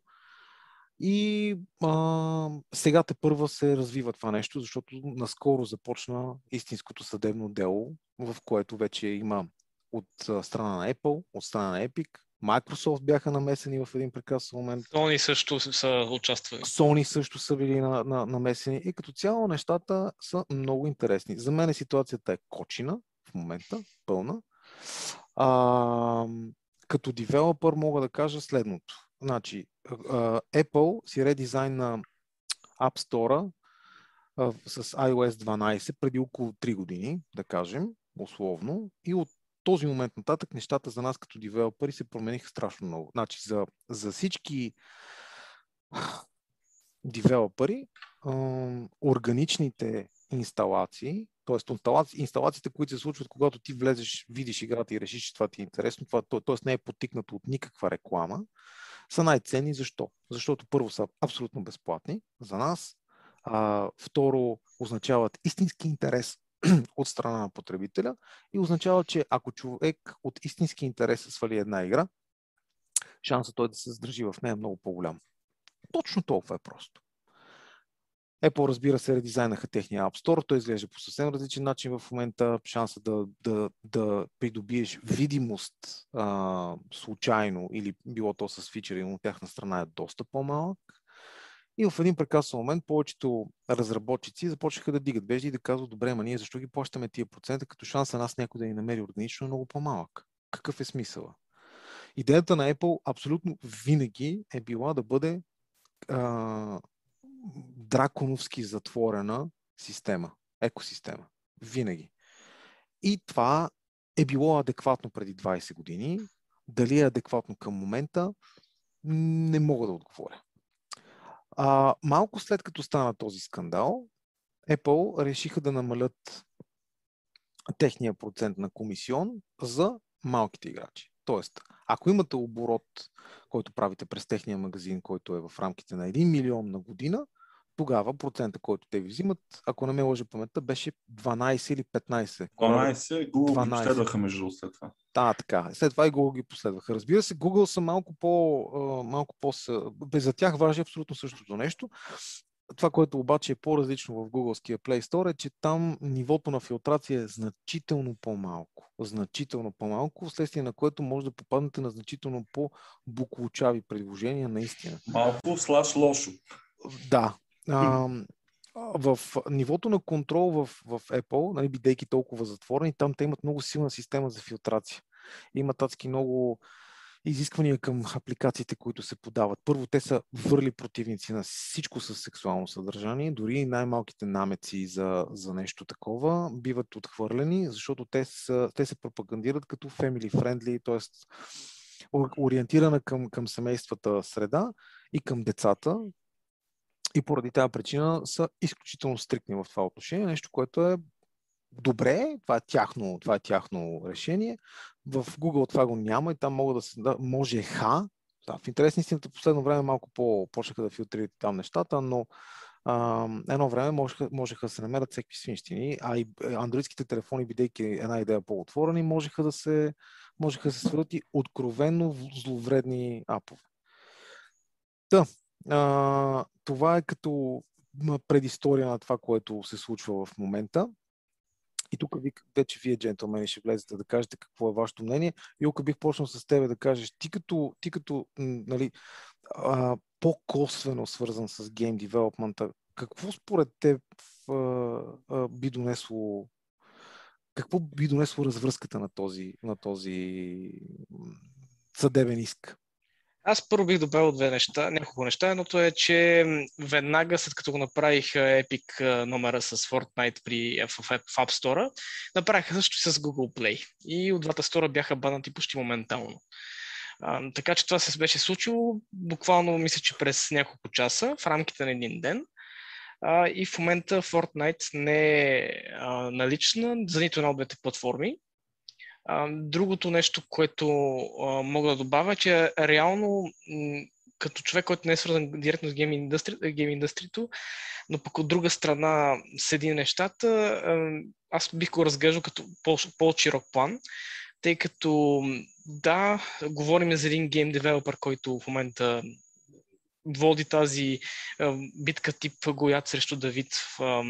S1: И а, сега те първа се развива това нещо, защото наскоро започна истинското съдебно дело, в което вече има от страна на Apple, от страна на Epic, Microsoft бяха намесени в един прекрасен момент.
S3: Sony също са участвали.
S1: Sony също са били на, на, намесени и като цяло нещата са много интересни. За мен ситуацията е кочина в момента, пълна. А, като девелопър мога да кажа следното. Значи, Apple си редизайн на App Store с iOS 12 преди около 3 години, да кажем, условно, и от този момент нататък нещата за нас като девелопери се промениха страшно много. Значи за, за всички девелопери, органичните инсталации, т.е. инсталациите, които се случват, когато ти влезеш, видиш играта и решиш, че това ти е интересно, това, т.е. не е потикнато от никаква реклама, са най-ценни. Защо? Защото първо са абсолютно безплатни за нас, а, второ означават истински интерес от страна на потребителя и означава, че ако човек от истински интерес свали една игра, шансът той да се задържи в нея е много по-голям. Точно толкова е просто. Apple, разбира се, редизайнаха техния App Store. Той изглежда по съвсем различен начин в момента. Шанса да, да, да придобиеш видимост а, случайно или било то с фичери от тяхна страна е доста по-малък. И в един прекрасен момент повечето разработчици започнаха да дигат вежди и да казват, добре, ма ние защо ги плащаме тия процента, като шанса нас някой да ни намери органично е много по-малък. Какъв е смисъла? Идеята на Apple абсолютно винаги е била да бъде а, драконовски затворена система, екосистема. Винаги. И това е било адекватно преди 20 години. Дали е адекватно към момента, не мога да отговоря. А, малко след като стана този скандал, Apple решиха да намалят техния процент на комисион за малките играчи. Тоест, ако имате оборот, който правите през техния магазин, който е в рамките на 1 милион на година, тогава процента, който те ви взимат, ако не ме лъжа паметта, беше 12 или 15.
S2: 12, Google 12. ги последваха между след това.
S1: Да, така. След това и Google ги последваха. Разбира се, Google са малко по... Малко по за тях важи абсолютно същото нещо. Това, което обаче е по-различно в Googleския Play Store е, че там нивото на филтрация е значително по-малко. Значително по-малко, вследствие на което може да попаднете на значително по-буклучави предложения наистина.
S2: Малко слаш лошо.
S1: Да, а, в нивото на контрол в, в Apple, нали, бидейки толкова затворени, там те имат много силна система за филтрация. Имат адски много изисквания към апликациите, които се подават. Първо, те са върли противници на всичко с сексуално съдържание, дори най-малките намеци за, за нещо такова биват отхвърлени, защото те, са, те се пропагандират като family friendly, т.е. ориентирана към, към семействата среда и към децата, и поради тази причина са изключително стрикни в това отношение, нещо, което е добре, това е тяхно, това е тяхно решение. В Google това го няма и там могат да се, да, може ха. Да, в интерес на истината, последно време малко по-почнаха да филтрират там нещата, но а, едно време можеха, можеха да се намерят всеки свинщини, а и андроидските телефони, бидейки една идея по-отворени, можеха да се, можеха да се откровенно зловредни апове. Та, а, това е като предистория на това, което се случва в момента. И тук вече вие, джентлмени, ще влезете да кажете какво е вашето мнение. Юка, бих почнал с тебе да кажеш, ти като, ти като нали, а, по-косвено свързан с гейм девелопмента, какво според а, би донесло какво би донесло развръзката на този, на този съдебен иск?
S3: Аз първо бих добавил две неща, няколко неща. Едното е, че веднага след като го направих Epic номера с Fortnite при, в, в, в App Store, направиха също с Google Play. И от двата стора бяха банати почти моментално. А, така че това се беше случило буквално, мисля, че през няколко часа, в рамките на един ден. А, и в момента Fortnite не е а, налична за нито една от двете платформи. Другото нещо, което мога да добавя, е, че реално като човек, който не е свързан директно с гейм, индустри, индустрито, но пък от друга страна седи нещата, аз бих го разглеждал като по- по-широк план, тъй като да, говорим за един гейм девелопър, който в момента води тази битка тип Гоят срещу Давид в,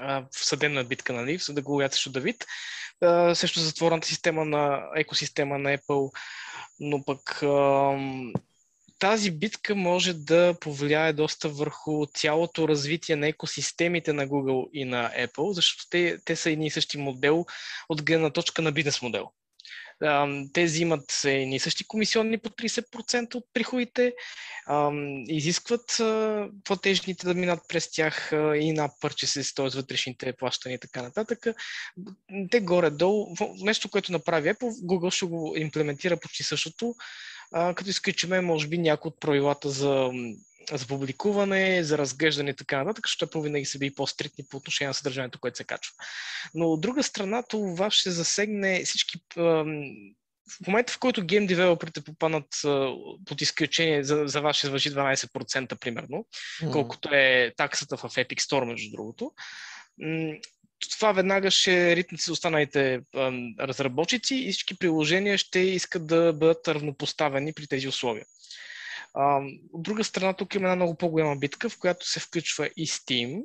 S3: в съдебна битка, нали, в да Гоят срещу Давид, също затворната система на екосистема на Apple, но пък тази битка може да повлияе доста върху цялото развитие на екосистемите на Google и на Apple, защото те, те са едни и същи модел от гледна точка на бизнес модел. Те взимат едни и същи комисионни по 30% от приходите, изискват платежните да минат през тях и на purchases, т.е. вътрешните плащания и така нататък. Те горе-долу, нещо, което направи Apple, Google ще го имплементира почти същото, като изключиме, може би, някои от правилата за за публикуване, за разглеждане и така нататък, защото Apple винаги се би по-стритни по отношение на съдържанието, което се качва. Но от друга страна, това ще засегне всички в момента, в който гейм девелоперите попаднат под изключение, за, за вас ще звъжи 12% примерно, mm-hmm. колкото е таксата в Epic Store, между другото, това веднага ще ритнат с останалите разработчици и всички приложения ще искат да бъдат равнопоставени при тези условия. От друга страна, тук има една много по-голяма битка, в която се включва и Steam,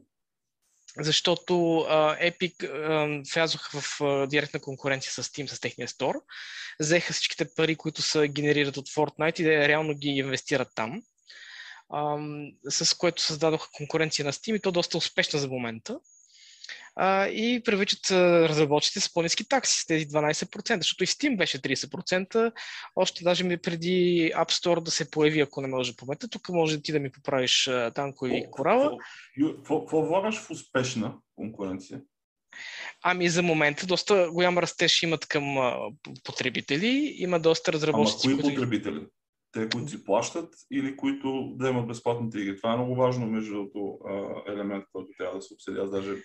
S3: защото а, Epic влязоха в директна конкуренция с Steam, с техния стор, взеха всичките пари, които се генерират от Fortnite и да реално ги инвестират там, с което създадоха конкуренция на Steam и то доста успешна за момента а, и привличат разработчиците с по-низки такси, с тези 12%, защото и Steam беше 30%, още даже ми преди App Store да се появи, ако не може да помета. Тук може ти да ми поправиш Танко или Корала.
S2: Какво влагаш в успешна конкуренция?
S3: Ами за момента доста голям растеж имат към потребители, има доста разработчици.
S2: Ама кои които... потребители? Те, които си плащат или които да имат безплатните игри. Това е много важно, между другото, елемент, който трябва да се обсъди. Аз даже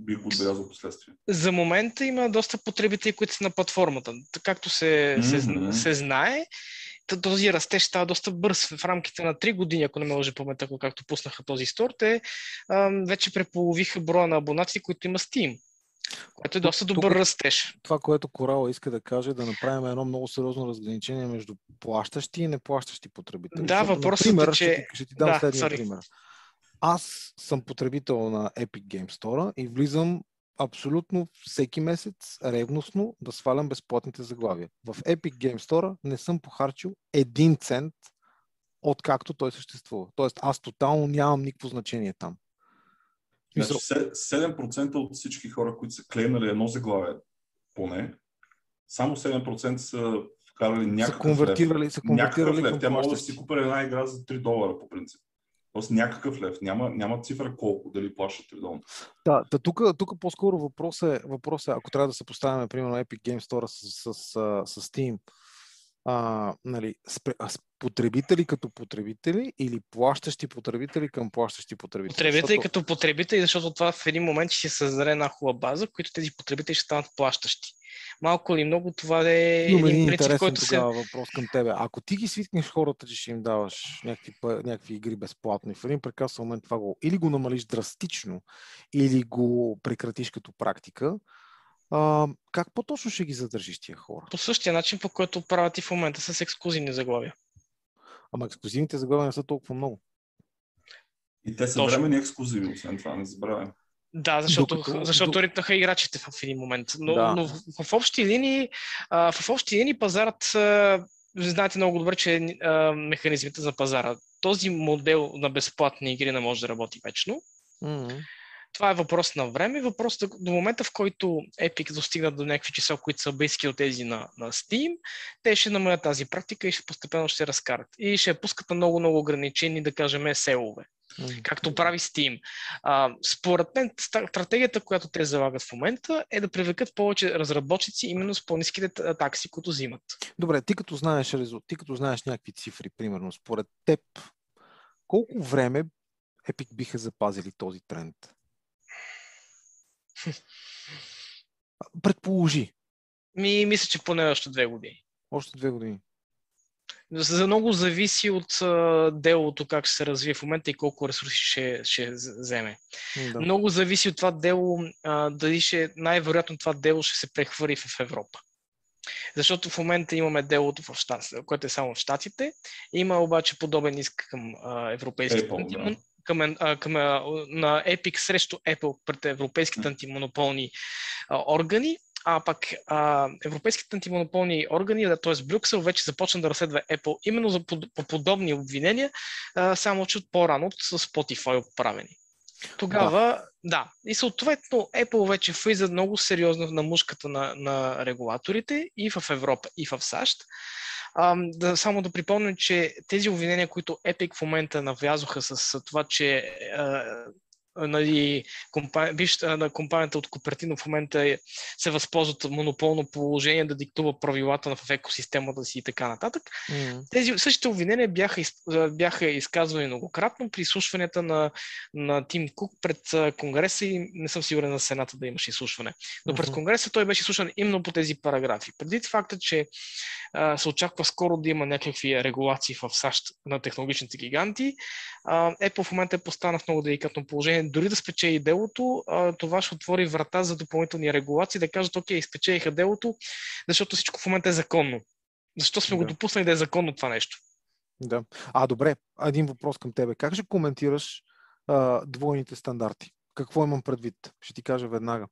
S2: бих отбелязал последствия.
S3: За момента има доста потребители, които са на платформата. Както се, mm-hmm. се, се знае, този растеж става доста бърз. В рамките на 3 години, ако не ме лъжи паметта, както пуснаха този стор, те а, вече преполовиха броя на абонати, които има Steam. Което е доста добър Тук, растеж.
S1: Това, което Корала иска да каже, е да направим едно много сериозно разграничение между плащащи и неплащащи потребители.
S3: Да, въпросът е, че...
S1: Ще ти, ще ти дам да, следния sorry. пример. Аз съм потребител на Epic Game Store и влизам абсолютно всеки месец ревностно да свалям безплатните заглавия. В Epic Game Store не съм похарчил един цент откакто той съществува. Тоест аз тотално нямам никакво значение там.
S2: Значи 7% от всички хора, които са клеймнали едно заглавие, поне, само 7% са вкарали някакъв са
S1: конвертирали, лев. Са конвертирали някакъв
S2: лев. Тя може да си купи една игра за 3 долара, по принцип. Тоест някакъв лев. Няма, няма цифра колко, дали плащат редовно.
S1: Да, да тук, тук по-скоро въпрос е, въпрос е, ако трябва да се поставяме, примерно, Epic Game Store с, с, с, с Steam, а, нали, потребители като потребители или плащащи потребители към плащащи потребители?
S3: Потребители защото... като потребители, защото това в един момент ще се създаде една хубава база, в които тези потребители ще станат плащащи. Малко или много това е
S1: Имаме един принцип, който се... въпрос към тебе. Ако ти ги свикнеш хората, че ще им даваш някакви, някакви игри безплатно и в един прекрасен момент това го или го намалиш драстично, или го прекратиш като практика, а, как по-точно ще ги задържиш тия хора?
S3: По същия начин, по който правят и в момента с ексклюзивни заглавия.
S1: Ама ексклюзивните заглавия не са толкова много.
S2: И те са времени ексклюзиви, освен това, не забравяем.
S3: Да, защото, Докато, защото ритнаха играчите в един момент. Но, да. но в, в, общи линии, а, в общи линии пазарът, а, знаете много добре, че а, механизмите за пазара. Този модел на безплатни игри не може да работи вечно. Mm-hmm. Това е въпрос на време. Въпрос до момента, в който Epic достигнат до някакви числа, които са близки от тези на, на Steam, те ще намалят тази практика и ще постепенно ще разкарат. И ще пускат на много-много ограничени, да кажем, селове. Mm-hmm. Както прави Steam. А, според мен, стратегията, която те залагат в момента, е да привлекат повече разработчици именно с по-низките такси, които взимат.
S1: Добре, ти като знаеш, ти като знаеш някакви цифри, примерно, според теб, колко време Epic биха запазили този тренд? Предположи.
S3: Ми, мисля, че поне още две години.
S1: Още две години.
S3: За много зависи от а, делото как ще се развие в момента и колко ресурси ще, ще вземе. Да. Много зависи от това дело, а, дали ще, най-вероятно това дело ще се прехвърли в Европа. Защото в момента имаме делото, в щат, което е само в Штатите. Има обаче подобен иск към а, европейските Apple, да. Към, а, към, а, на Epic срещу Apple пред европейските антимонополни а, органи. А пък а, европейските антимонополни органи, т.е. Брюксел, вече започна да разследва Apple именно за под, по подобни обвинения, а, само че от по-рано с Spotify отправени. Тогава, да. да. И съответно Apple вече влиза много сериозно на мушката на, на регулаторите и в Европа, и в САЩ. Да, само да припомня, че тези обвинения, които Epic в момента навлязоха с това, че а, нали, компания, вижте, на компанията от Купертино в момента е, се възползват от монополно положение да диктува правилата в екосистемата си и така нататък. Mm. Тези същите обвинения бяха, бяха изказвани многократно при изслушванията на, на Тим Кук пред Конгреса и не съм сигурен на Сената да имаше изслушване. Но пред Конгреса той беше изслушан именно по тези параграфи. Преди факта, че а, се очаква скоро да има някакви регулации в САЩ на технологичните гиганти, а, Apple в момента е поставена в много деликатно положение дори да спечели делото, това ще отвори врата за допълнителни регулации, да кажат, окей, спечелиха делото, защото всичко в момента е законно. Защо сме да. го допуснали да е законно това нещо?
S1: Да. А, добре, един въпрос към тебе. Как ще коментираш а, двойните стандарти? Какво имам предвид? Ще ти кажа веднага.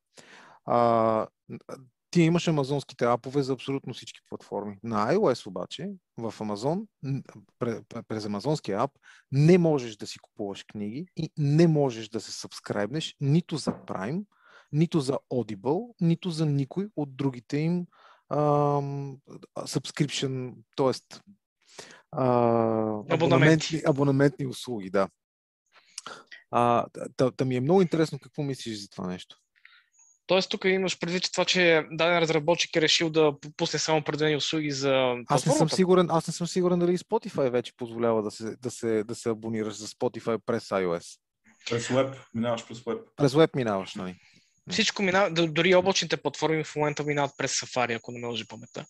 S1: А, ти имаш амазонските апове за абсолютно всички платформи. На iOS обаче, в Amazon, през амазонския ап, не можеш да си купуваш книги и не можеш да се сабскрайбнеш нито за Prime, нито за Audible, нито за никой от другите им ам, subscription, т.е. Абонаментни, абонаментни услуги, да. А, да, да ми е много интересно какво мислиш за това нещо.
S3: Тоест, тук имаш предвид това, че даден разработчик е решил да пусне само определени услуги за.
S1: Аз не съм сигурен, аз не съм сигурен дали Spotify вече позволява да се, да се, да се абонираш за Spotify през iOS.
S2: През Web, минаваш през Web.
S1: През Web минаваш, нали?
S3: Всичко минава, дори облачните платформи в момента минават през Safari, ако не ме лъжи паметта.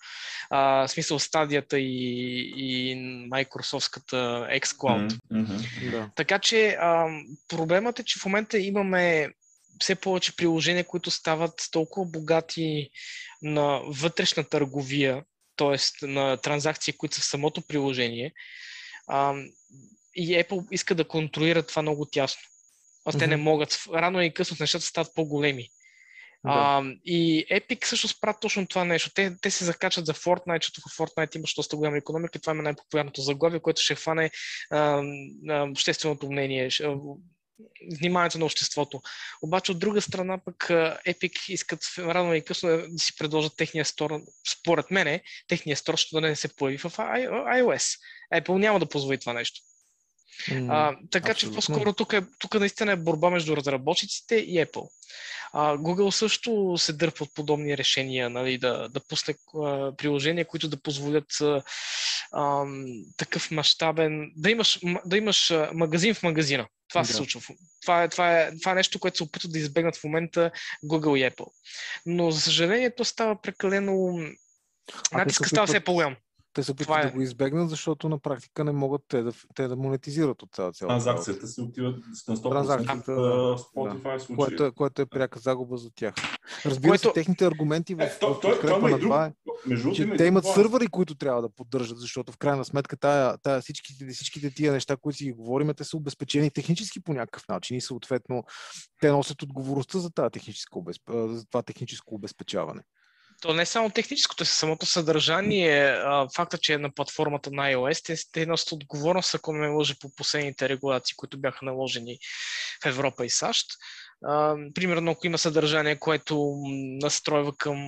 S3: А, в смисъл стадията и, и Microsoftската xCloud. Mm-hmm. Да. Така че а, проблемът е, че в момента имаме все повече приложения, които стават толкова богати на вътрешна търговия, т.е. на транзакции, които са в самото приложение. А, и Apple иска да контролира това много тясно. А те mm-hmm. не могат. Рано и късно нещата стават по-големи. Да. А, и Epic също правят точно това нещо. Те, те се закачат за Fortnite, защото в Fortnite имаш доста голяма економика. Това е най-популярното заглавие, което ще хване а, а, общественото мнение, вниманието на обществото. Обаче от друга страна пък Epic искат рано и късно да си предложат техния стор, според мене, техния стор ще да не се появи в iOS. Apple няма да позволи това нещо. Mm, а, така абсолютно. че по-скоро тук, е, тук наистина е борба между разработчиците и Apple. А, Google също се дърпа от подобни решения, нали, да, да пусне а, приложения, които да позволят а, а, такъв мащабен, да имаш, да имаш магазин в магазина. Това да. се случва. Това е, това, е, това е нещо, което се опитват да избегнат в момента Google и Apple. Но, за съжаление, то става прекалено... Натиска става все по-голям.
S1: Те се опитват е... да го избегнат, защото на практика не могат те да, те да монетизират от цялата цялата.
S2: Транзакцията си отиват на 100%
S1: Транзакцията, в Spotify да. което, е, което е пряка загуба за тях. Разбира което... се, техните аргументи в, е, то, подкрепа на това е, Между че те имат това... сървъри, които трябва да поддържат, защото в крайна сметка тая, тая, всичките, всичките тия неща, които си ги говорим, те са обезпечени технически по някакъв начин и съответно те носят отговорността за, тази техническо, за това техническо обезпечаване
S3: то не е само техническото, е самото съдържание, факта, че е на платформата на iOS, те, те носят отговорност, ако не лъжа по последните регулации, които бяха наложени в Европа и САЩ. Примерно, ако има съдържание, което настройва към,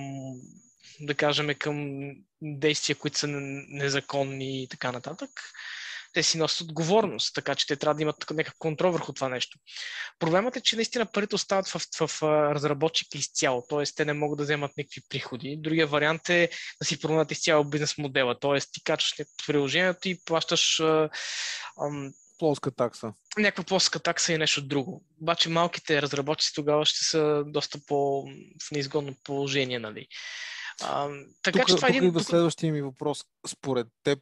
S3: да кажем, към действия, които са незаконни и така нататък, те си носят отговорност, така че те трябва да имат някакъв контрол върху това нещо. Проблемът е, че наистина парите остават в, в, в разработчика изцяло, т.е. те не могат да вземат никакви приходи. Другия вариант е да си променят изцяло бизнес модела, т.е. ти качваш приложението и плащаш ам,
S1: плоска такса.
S3: Някаква плоска такса и нещо друго. Обаче малките разработчици тогава ще са доста по в неизгодно положение, нали?
S1: А, така тук, че това е тук един... идва следващия ми въпрос. Според теб,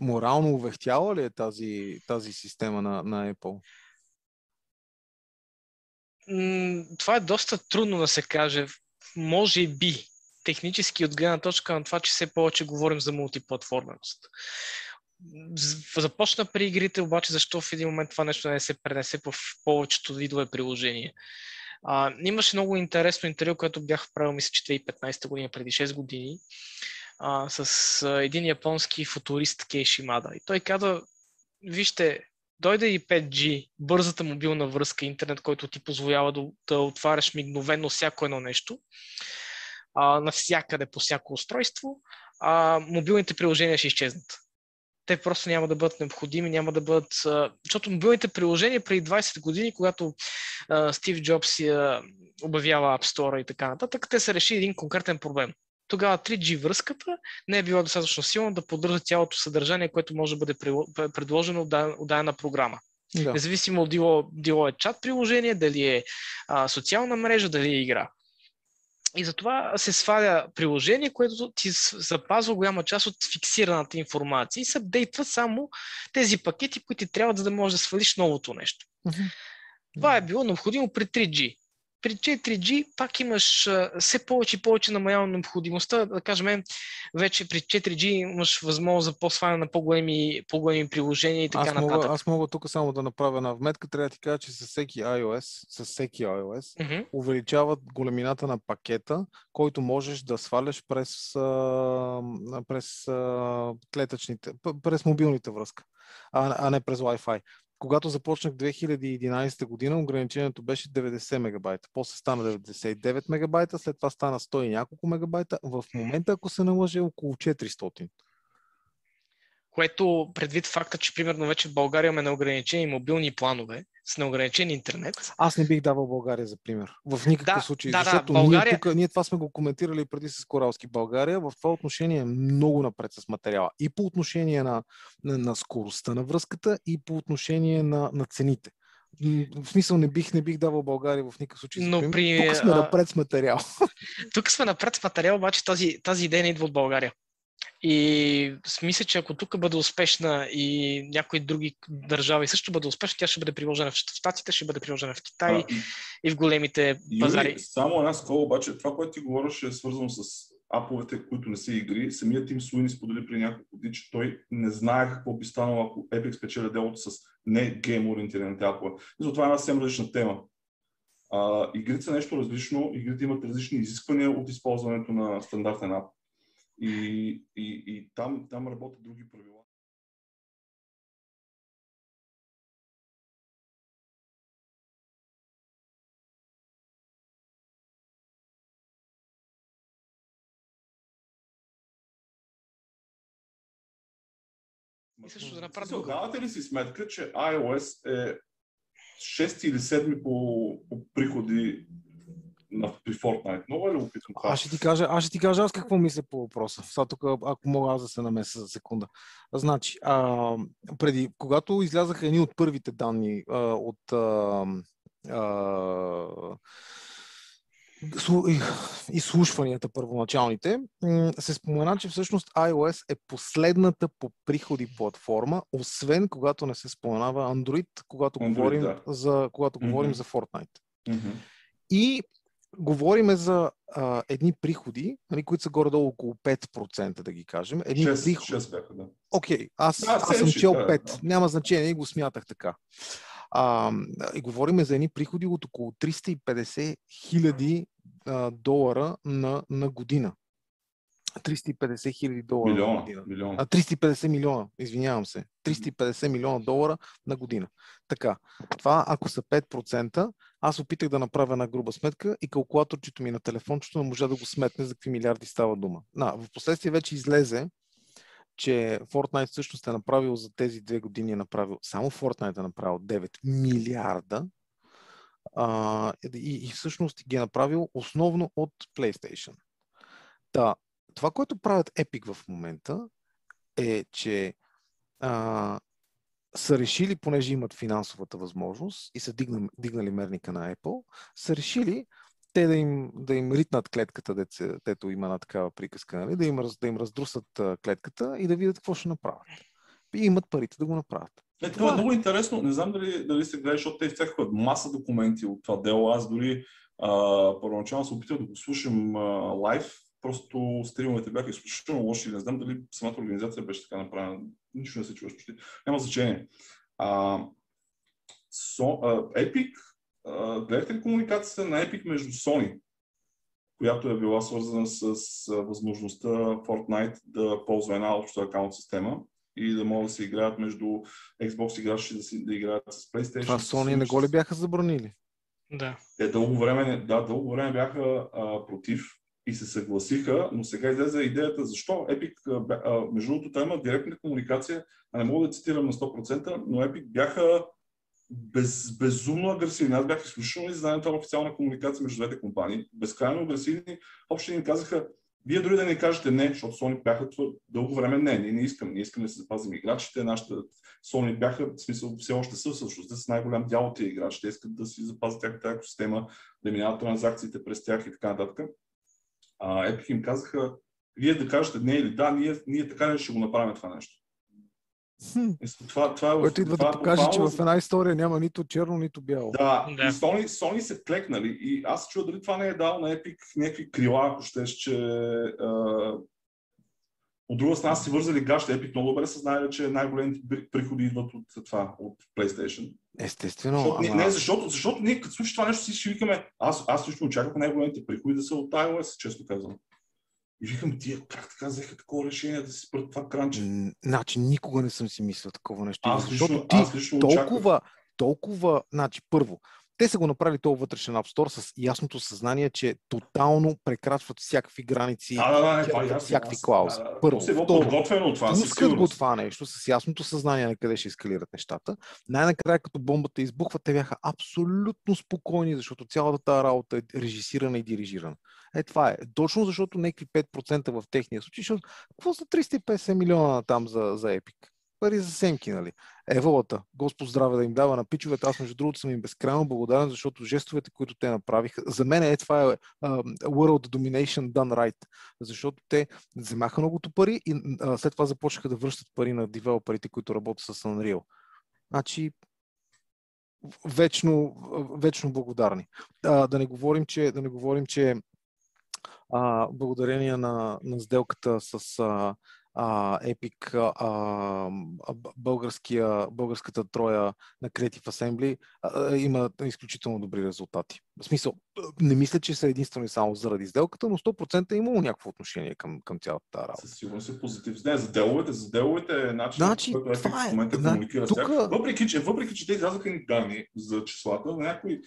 S1: морално увехтяла ли е тази, тази система на, на Apple?
S3: Това е доста трудно да се каже. Може би, технически от гледна точка на това, че все повече говорим за мултиплатформеност. Започна при игрите, обаче защо в един момент това нещо не се пренесе в повечето видове приложения. А, имаше много интересно интервю, което бях правил, мисля, че 2015 година, преди 6 години, а, с един японски футурист Кей Шимада. И той каза, вижте, дойде и 5G, бързата мобилна връзка, интернет, който ти позволява да, да отваряш мигновено всяко едно нещо, а, навсякъде по всяко устройство, а, мобилните приложения ще изчезнат. Те просто няма да бъдат необходими, няма да бъдат... Защото мобилните приложения преди 20 години, когато а, Стив Джобс обявява App Store и така нататък, те са решили един конкретен проблем тогава 3G връзката не е била достатъчно силна да поддържа цялото съдържание, което може да бъде предложено от дадена програма. Да. Независимо от дило, дило е чат приложение, дали е а, социална мрежа, дали е игра. И затова се сваля приложение, което ти запазва голяма част от фиксираната информация и се апдейтва само тези пакети, които ти трябват, за да можеш да свалиш новото нещо. Mm-hmm. Това е било необходимо при 3G при 4G пак имаш все повече и повече намалява необходимостта, да кажем, вече при 4G имаш възможност за по-сваляне на по-големи, по-големи приложения и така
S1: аз
S3: мога,
S1: нататък. Аз мога тук само да направя една вметка. Трябва да ти кажа, че с всеки iOS, с всеки iOS mm-hmm. увеличават големината на пакета, който можеш да сваляш през, през клетъчните, през мобилните връзка, а, а не през Wi-Fi когато започнах 2011 година, ограничението беше 90 мегабайта. После стана 99 мегабайта, след това стана 100 и няколко мегабайта. В момента, ако се налъжа, е около 400
S3: което предвид факта, че примерно вече в България имаме неограничени мобилни планове с неограничен интернет.
S1: Аз не бих давал България за пример. В никакъв да, случай. Да, защото да, България... ние, тук, ние това сме го коментирали преди с Коралски. България в това отношение е много напред с материала. И по отношение на, на, на скоростта на връзката, и по отношение на, на цените. В смисъл не бих, не бих давал България в никакъв случай. Но при... Тук сме напред с материал.
S3: Тук сме напред с материал, обаче тази, тази идея не идва от България. И мисля, че ако тук бъде успешна и някои други държави също бъде успешна, тя ще бъде приложена в Штатите, ще бъде приложена в Китай а, и в големите пазари. Юри,
S2: само една скола, обаче това, което ти говориш е свързано с аповете, които не са игри. Самият Тим Суини сподели при няколко дни, че той не знае какво би станало, ако Epic спечели делото с не гейм ориентираните апове. И затова е една съвсем различна тема. А, игрите са нещо различно, игрите имат различни изисквания от използването на стандартен ап. И, и, и там, там работят други правила. И също да направят друго. Давате ли си сметка, че iOS е 6 или 7 по, по приходи на, при Fortnite. Много е любопитно.
S1: Аз ще ти кажа, аз ще ти кажа аз какво мисля по въпроса. Сега тук, ако мога аз да се намеся за секунда. Значи, а, преди, когато излязаха едни от първите данни а, от а, а, изслушванията първоначалните, се спомена, че всъщност iOS е последната по приходи платформа, освен когато не се споменава Android, когато Android, говорим, да. за, когато mm-hmm. говорим за Fortnite. Mm-hmm. И говориме за а, едни приходи, нали, които са горе-долу около 5%, да ги кажем. Едни
S2: 6, приходи. 6 бяха, да.
S1: Окей, okay, аз, да, аз съм чел 5. Да, да. Няма значение, и го смятах така. А, и говориме за едни приходи от около 350 хиляди долара на, на година. 350 хиляди долара
S2: Милиона,
S1: на година.
S2: милиона.
S1: А, 350 милиона, извинявам се. 350 милиона долара на година. Така, това ако са 5%, аз опитах да направя една груба сметка и калкулаторчето ми на телефончето не може да го сметне за какви милиарди става дума. На, в последствие вече излезе, че Fortnite всъщност е направил за тези две години е направил, само Fortnite е направил 9 милиарда а, и, и всъщност ги е направил основно от PlayStation. Та, това, което правят Epic в момента е, че а, са решили, понеже имат финансовата възможност и са дигнали, дигнали мерника на Apple, са решили те да им, да им ритнат клетката, дете, дето има на такава приказка, нали? да, им, да им раздрусат клетката и да видят какво ще направят. И имат парите да го направят.
S2: Е, това, е много интересно. Не знам дали, дали се гледа, защото те изтекаха маса документи от това дело. Аз дори първоначално се опитах да го слушам а, лайв, просто стримовете бяха изключително лоши. Не знам дали самата организация беше така направена. Нищо не се чуваш почти. Няма значение. А, so, а, Epic, а, гледахте ли комуникацията на Epic между Sony, която е била свързана с а, възможността Fortnite да ползва една обща акаунт система и да могат да се играят между Xbox играчи да, си, да играят с PlayStation.
S1: Това Sony не го ли бяха забранили?
S3: Да.
S2: Те дълго време, да, дълго време бяха а, против и се съгласиха, но сега излезе идеята защо Epic, между другото, има директна комуникация, а не мога да цитирам на 100%, но Epic бяха без, безумно агресивни. Аз бях изключително изненадан това официална комуникация между двете компании. Безкрайно агресивни. Общо им казаха, вие дори да не кажете не, защото Sony бяха дълго време не, ние не искаме, ние искаме да се запазим играчите, нашите Sony бяха, в смисъл, все още са всъщност, с най-голям дял от тези играчи, те искат да си запазят тяхната екосистема, да минават транзакциите през тях и така нататък. А, Epic им казаха, вие да кажете не или да, ние, ние така не ще го направим това нещо.
S1: Хм.
S2: Това, това, е
S1: Което идва
S2: това
S1: да покаже, че в една история няма нито черно, нито бяло.
S2: Да,
S3: Да.
S2: и Sony, Sony се клекнали. И аз чуя дали това не е дал на Epic някакви крила, ако щеш, че а, от друга страна си вързали гаща. Epic много добре са знаели, че най-големите при- приходи идват от това, от PlayStation.
S1: Естествено.
S2: Защото,
S1: ама...
S2: не, защото, защото ние като слушаш това нещо си ще викаме, аз, аз лично очаквах най-големите приходи да са от iOS, често казвам. И викам, тия как така взеха такова решение да си спрат това кранче?
S1: Значи, никога не съм си мислил такова нещо.
S2: Аз
S1: защото
S2: лично,
S1: ти
S2: аз лично очаквах.
S1: толкова, толкова, значи първо, те са го направили този вътрешен App Store с ясното съзнание, че тотално прекрачват всякакви граници,
S2: Да, да, да, не, това е
S1: всякакви клаузи.
S2: да, да,
S1: Първо.
S2: Се е подготвено това,
S1: пускат го това нещо с ясното съзнание на къде ще ескалират нещата. Най-накрая, като бомбата избухва, те бяха абсолютно спокойни, защото цялата тази работа е режисирана и дирижирана. Е, това е. Точно защото някакви 5% в техния случай, защото какво са 350 милиона там за, за Epic? Пари за семки, нали? Еволата, Господ здраве да им дава на пичовете. Аз, между другото, съм им безкрайно благодарен, защото жестовете, които те направиха, за мен е това е uh, World Domination done right, защото те вземаха многото пари и uh, след това започнаха да връщат пари на девелоперите, които работят с Unreal. Значи, вечно, вечно благодарни. А, да не говорим, че, да не говорим, че а, благодарение на, на сделката с а, а, Epic, а, българския, българската троя на Creative Assembly а, има изключително добри резултати. В смисъл, не мисля, че са единствено и само заради сделката, но 100% е имало някакво отношение към, към цялата тази работа.
S2: Със сигурност е позитив. Не, за деловете, за деловете е начин,
S1: Значи,
S2: който
S1: е.
S2: в момента
S1: Да,
S2: комуникира с
S1: тук-
S2: тях. Въпреки че, въпреки, че те излязаха ни данни за числата, на някои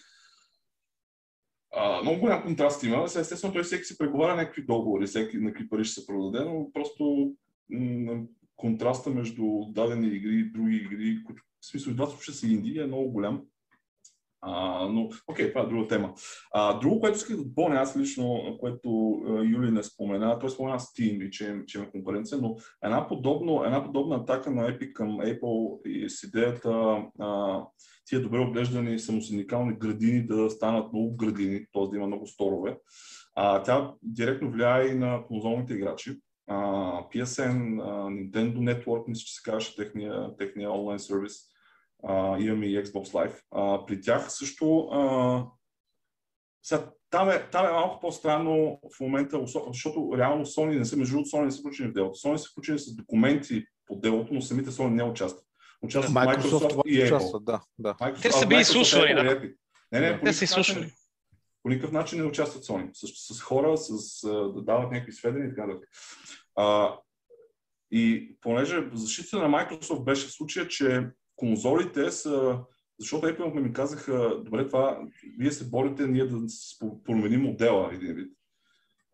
S2: а, много голям контраст има. Естествено, той всеки си преговаря някакви договори, всеки на какви пари ще се продаде, но просто контраста между дадени игри и други игри, които в смисъл и двата случая са инди, е много голям. А, но, окей, това е друга тема. А, друго, което исках да допълня аз лично, което Юли не спомена, той спомена Steam и че, че има конкуренция, но една, подобно, една подобна атака на Epic към Apple и с идеята а, тия добре отглеждани самосиндикални градини да станат много градини, т.е. да има много сторове. А, тя директно влияе и на конзолните играчи. PSN, а, Nintendo Network, мисля, че се казваше техния, техния онлайн сервис. А, имаме и Xbox Live. А, при тях също а, сега, там, е, там е малко по-странно в момента, защото реално Sony не са, между другото, Sony не са включени в делото. Sony са включени с документи по делото, но самите Sony не участват. Участват
S1: Microsoft,
S2: Microsoft, и Apple.
S1: участва, да, да.
S2: Microsoft,
S3: Те са били изслушвани, да.
S2: Не, не, по
S3: Те са изслушвани.
S2: По никакъв начин не участват Sony. С, с хора, с, да дават някакви сведения и така нататък. И понеже защита на Microsoft беше в случая, че конзолите са защото Apple ми казаха, добре, това, вие се борите ние да променим модела един вид.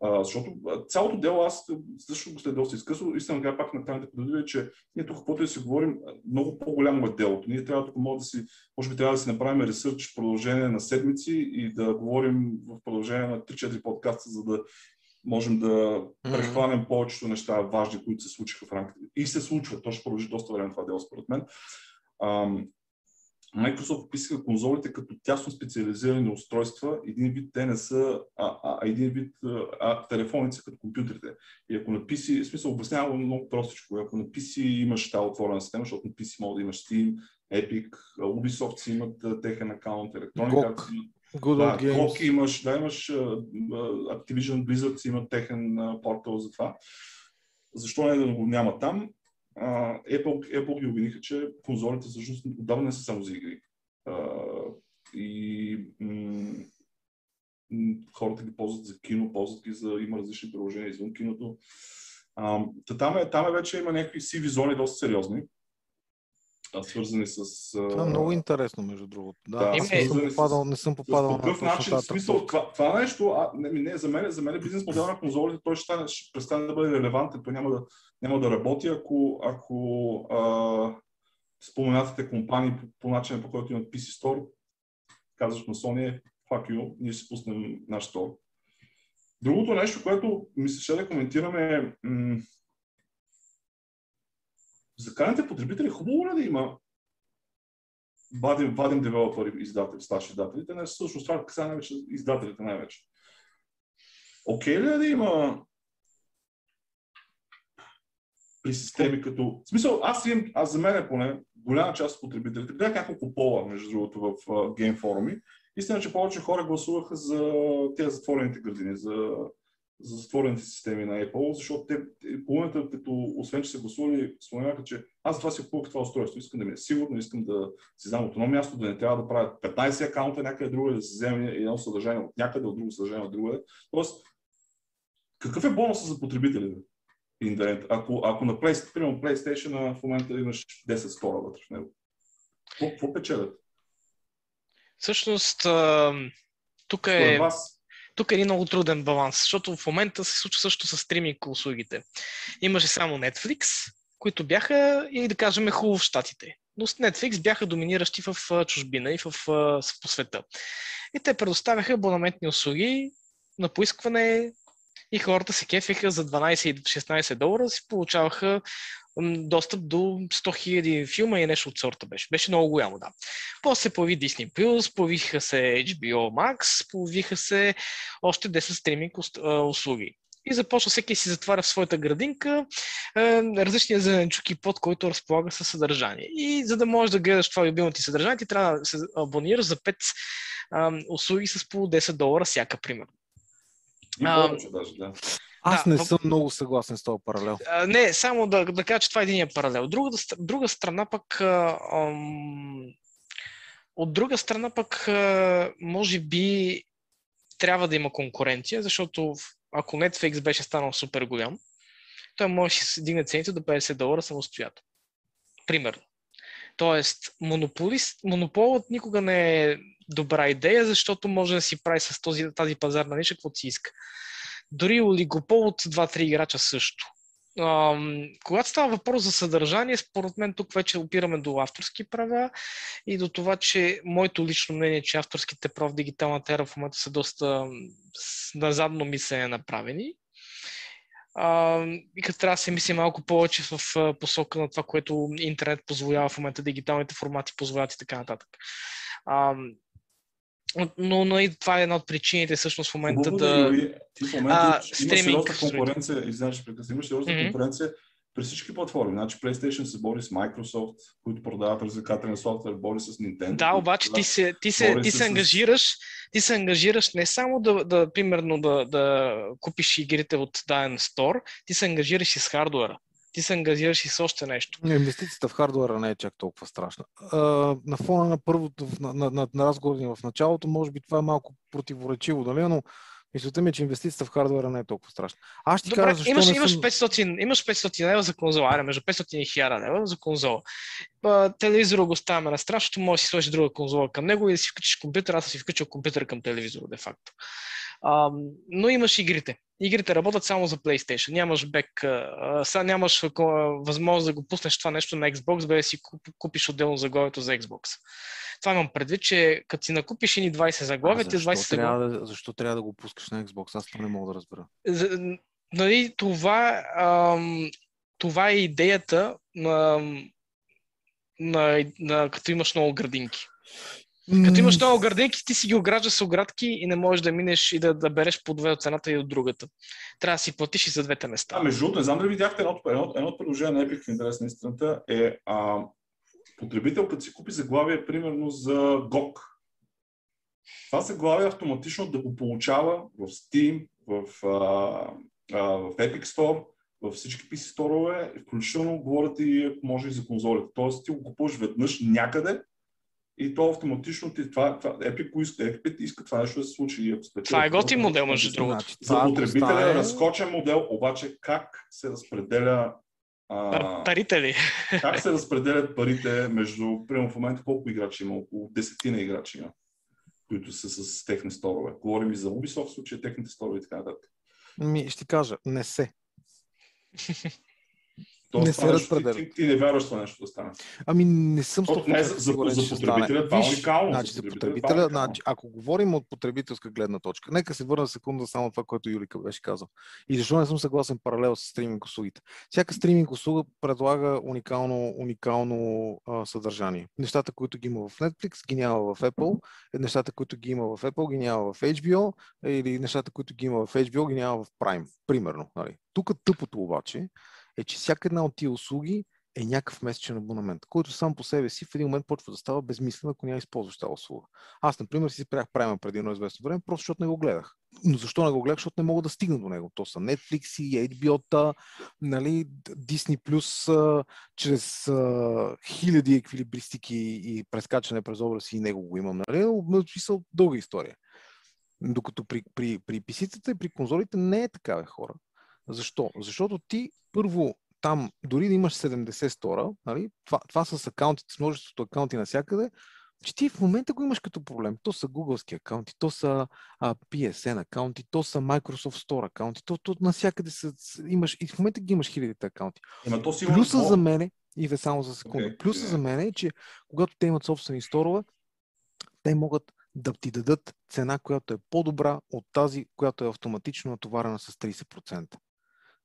S2: А, защото цялото дело аз също го след доста изкъсно. Истина да пак на тайната подадива, че ние тук, каквото и да си говорим, много по-голямо е делото. Ние трябва тук може да си, може би трябва да си направим ресърч в продължение на седмици и да говорим в продължение на 3-4 подкаста, за да можем да прехванем повечето неща важни, които се случиха в рамките. И се случва. То ще продължи доста време това дело, според мен. Microsoft описаха конзолите като тясно специализирани устройства. Един вид те не са, а, а един вид а, телефоните са като компютрите. И ако на PC, в смисъл обяснявам много простичко, ако на PC имаш тази отворена система, защото на PC може да имаш Steam, Epic, Ubisoft си имат техен акаунт, Electronic Arts
S1: Good да,
S2: Games. имаш, да, имаш Activision Blizzard си имат техен портал за това. Защо не да го няма там? Apple, Apple ги обвиниха, че конзолите всъщност отдавна не са само за игри. И м- хората ги ползват за кино, ползват ги за... има различни приложения извън киното. Uh, там, е, там е вече има някакви сиви зони доста сериозни свързани с...
S1: Това е много интересно, между другото. Да, да аз не съм попадал, не съм попадал
S2: на такъв начин, смисъл, това, това нещо, а, не, не, за мен, за мен бизнес модел на конзолите, той ще, стане, ще престане да бъде релевантен, той няма да, няма да работи, ако, ако а, споменатите компании по, по начина, по който имат PC Store, казваш на Sony, fuck you, ние ще пуснем наш Store. Другото нещо, което ми се ще да коментираме е, м- за крайните потребители хубаво ли да има вадим, вадим девелопери, издатели, старши издатели, те не всъщност това каса най-вече издателите най-вече. Окей okay ли е да има при системи като... В смисъл, аз имам, аз за мен е поне, голяма част от потребителите, гледах няколко пола, между другото, в гейм форуми. Истина, че повече хора гласуваха за тези затворените градини, за за затворените системи на Apple, защото те, половината, като освен, че са гласували, споменаха, че аз това си купувах това устройство, искам да ми е сигурно, искам да си знам от едно място, да не трябва да правя 15 акаунта някъде друго, да се вземе едно съдържание от някъде, от друго съдържание от друго. Тоест, какъв е бонусът за потребителите? Ако, ако на Play, примерно PlayStation в момента имаш 10 стора вътре в него, какво, какво печелят?
S3: Всъщност, тук е... вас, тук е един много труден баланс, защото в момента се случва също с стриминг услугите. Имаше само Netflix, които бяха, и да кажем, хубаво в Штатите. Но с Netflix бяха доминиращи в чужбина и в, в, по света. И те предоставяха абонаментни услуги на поискване и хората се кефиха за 12 16 долара, си получаваха достъп до 100 000 филма и нещо от сорта беше. Беше много голямо, да. После се появи Disney+, появиха се HBO Max, появиха се още 10 стриминг услуги. И започва всеки си затваря в своята градинка различния зеленчуки под който разполага със съдържание. И за да можеш да гледаш това любимо ти съдържание, ти трябва да се абонираш за 5 услуги с по 10 долара всяка, примерно.
S2: И повече даже, да.
S1: Аз да, не съм много съгласен с този паралел.
S3: А, не, само да, да кажа, че това е един паралел. Другата, друга страна пък а, ам, от друга страна пък а, може би трябва да има конкуренция, защото ако Netflix беше станал супер голям, той може да се дигне цените до 50 долара самостоятелно. Примерно. Тоест, монополист, монополът никога не е добра идея, защото може да си прави с този, тази пазарна ниша каквото си иска. Дори олигопол от 2-3 играча също. Uh, когато става въпрос за съдържание, според мен тук вече опираме до авторски права и до това, че моето лично мнение е, че авторските права в дигиталната ера в момента са доста назадно мислене направени. Uh, и като трябва да се мисли малко повече в посока на това, което интернет позволява в момента, дигиталните формати позволяват и така нататък. Uh, но, но и това е една от причините всъщност в момента Хубаво да...
S2: ти в момента а, има сериозна конкуренция, извинявай, прекъсвам, има сериозна mm-hmm. конкуренция при всички платформи. Значи PlayStation се бори с Microsoft, които продават развлекателен софтуер, бори с Nintendo.
S3: Да, обаче ти се, ти се, ти се, се ангажираш, ти се ангажираш не само да, да примерно да, да купиш игрите от даден стор, ти се ангажираш и с хардуера. Ти се ангазираш и с още нещо.
S1: Инвестицията в хардуера не е чак толкова страшна. А, на фона на първото, на, на, на, на разговори в началото, може би това е малко противоречиво, дали? но Мисълта ми е, че инвестицията в хардуера не е толкова страшна. Аз ще
S3: Добре,
S1: кажа, защо
S3: имаш,
S1: не
S3: имаш,
S1: съм...
S3: 500, имаш 500 лева за конзола, аре, между 500 и 1000 лева за конзола. телевизора го ставаме на страна, защото може да си сложиш друга конзола към него и да си включиш компютър, аз си включил компютър към телевизора, де факто. А, но имаш игрите. Игрите работят само за PlayStation. Нямаш бек, сега нямаш възможност да го пуснеш това нещо на Xbox, бе да си купиш отделно заглавието за Xbox. Това имам предвид, че като си накупиш ни 20 заглавия, ти 20
S1: трябва да, Защо трябва да го пускаш на Xbox? Аз това не мога да разбера.
S3: За, нали, това, ам, това е идеята на, на, на, като имаш много градинки. Като имаш много градинки, ти си ги ограждаш с оградки и не можеш да минеш и да, да береш по две от цената и от другата. Трябва да си платиш и за двете места.
S2: А, между другото, не знам дали видяхте едно, едно, едно предложение на Epic в интерес на истината е а, потребител, като си купи заглавие, примерно за GOG. Това заглавие автоматично да го получава в Steam, в, а, а, в Epic Store, във всички PC сторове, включително говорят и може и за конзолите. Тоест ти го купуваш веднъж някъде и то автоматично ти, това, това Epic, иска, Epic иска това нещо да се случи.
S3: Това е готин модел, между другото. Значи,
S2: за потребителя стане... е разкочен модел, обаче как се разпределя
S3: а, парите ли?
S2: Как се разпределят парите между, примерно в момента колко играчи има? Около десетина играчи има, които са с техни сторове. Говорим и за Ubisoft, в случая техните сторове и така нататък.
S1: Ми, ще кажа, не се.
S2: Тоест, не се разпределя. Ти, ти, не вярваш това нещо да стане.
S1: Ами не съм
S2: То, не, за, за, за потребителя това е уникално.
S1: Значи, за потребителя, значи, ако говорим от потребителска гледна точка, нека се върна секунда само това, което Юлика беше казал. И защо не съм съгласен паралел с стриминг услугите. Всяка стриминг услуга предлага уникално, уникално а, съдържание. Нещата, които ги има в Netflix, ги няма в Apple. Нещата, които ги има в Apple, ги няма в HBO. Или нещата, които ги има в HBO, ги няма в Prime. Примерно. Нали. Тук тъпото обаче е, че всяка една от тия услуги е някакъв месечен абонамент, който сам по себе си в един момент почва да става безмислен, ако няма използваш тази услуга. Аз, например, си спрях правим преди едно известно време, просто защото не го гледах. Но защо не го гледах? Защото не мога да стигна до него. То са Netflix и HBO-та, нали, Disney Plus, чрез а, хиляди еквилибристики и прескачане през образ и него го имам. Нали? Са дълга история. Докато при, при, при PC-тата и при конзолите не е такава хора. Защо? Защото ти първо там, дори да имаш 70 стора, нали, това, това с акаунтите, с множеството акаунти навсякъде, че ти в момента го имаш като проблем. То са Googleски акаунти, то са а, PSN акаунти, то са Microsoft Store акаунти, то, то навсякъде са, имаш, и в момента ги имаш хилядите акаунти.
S2: Ема то си
S1: Плюса за мен, и ве само за секунда, okay, плюса yeah. за мен е, че когато те имат собствени сторове, те могат да ти дадат цена, която е по-добра от тази, която е автоматично натоварена с 30%.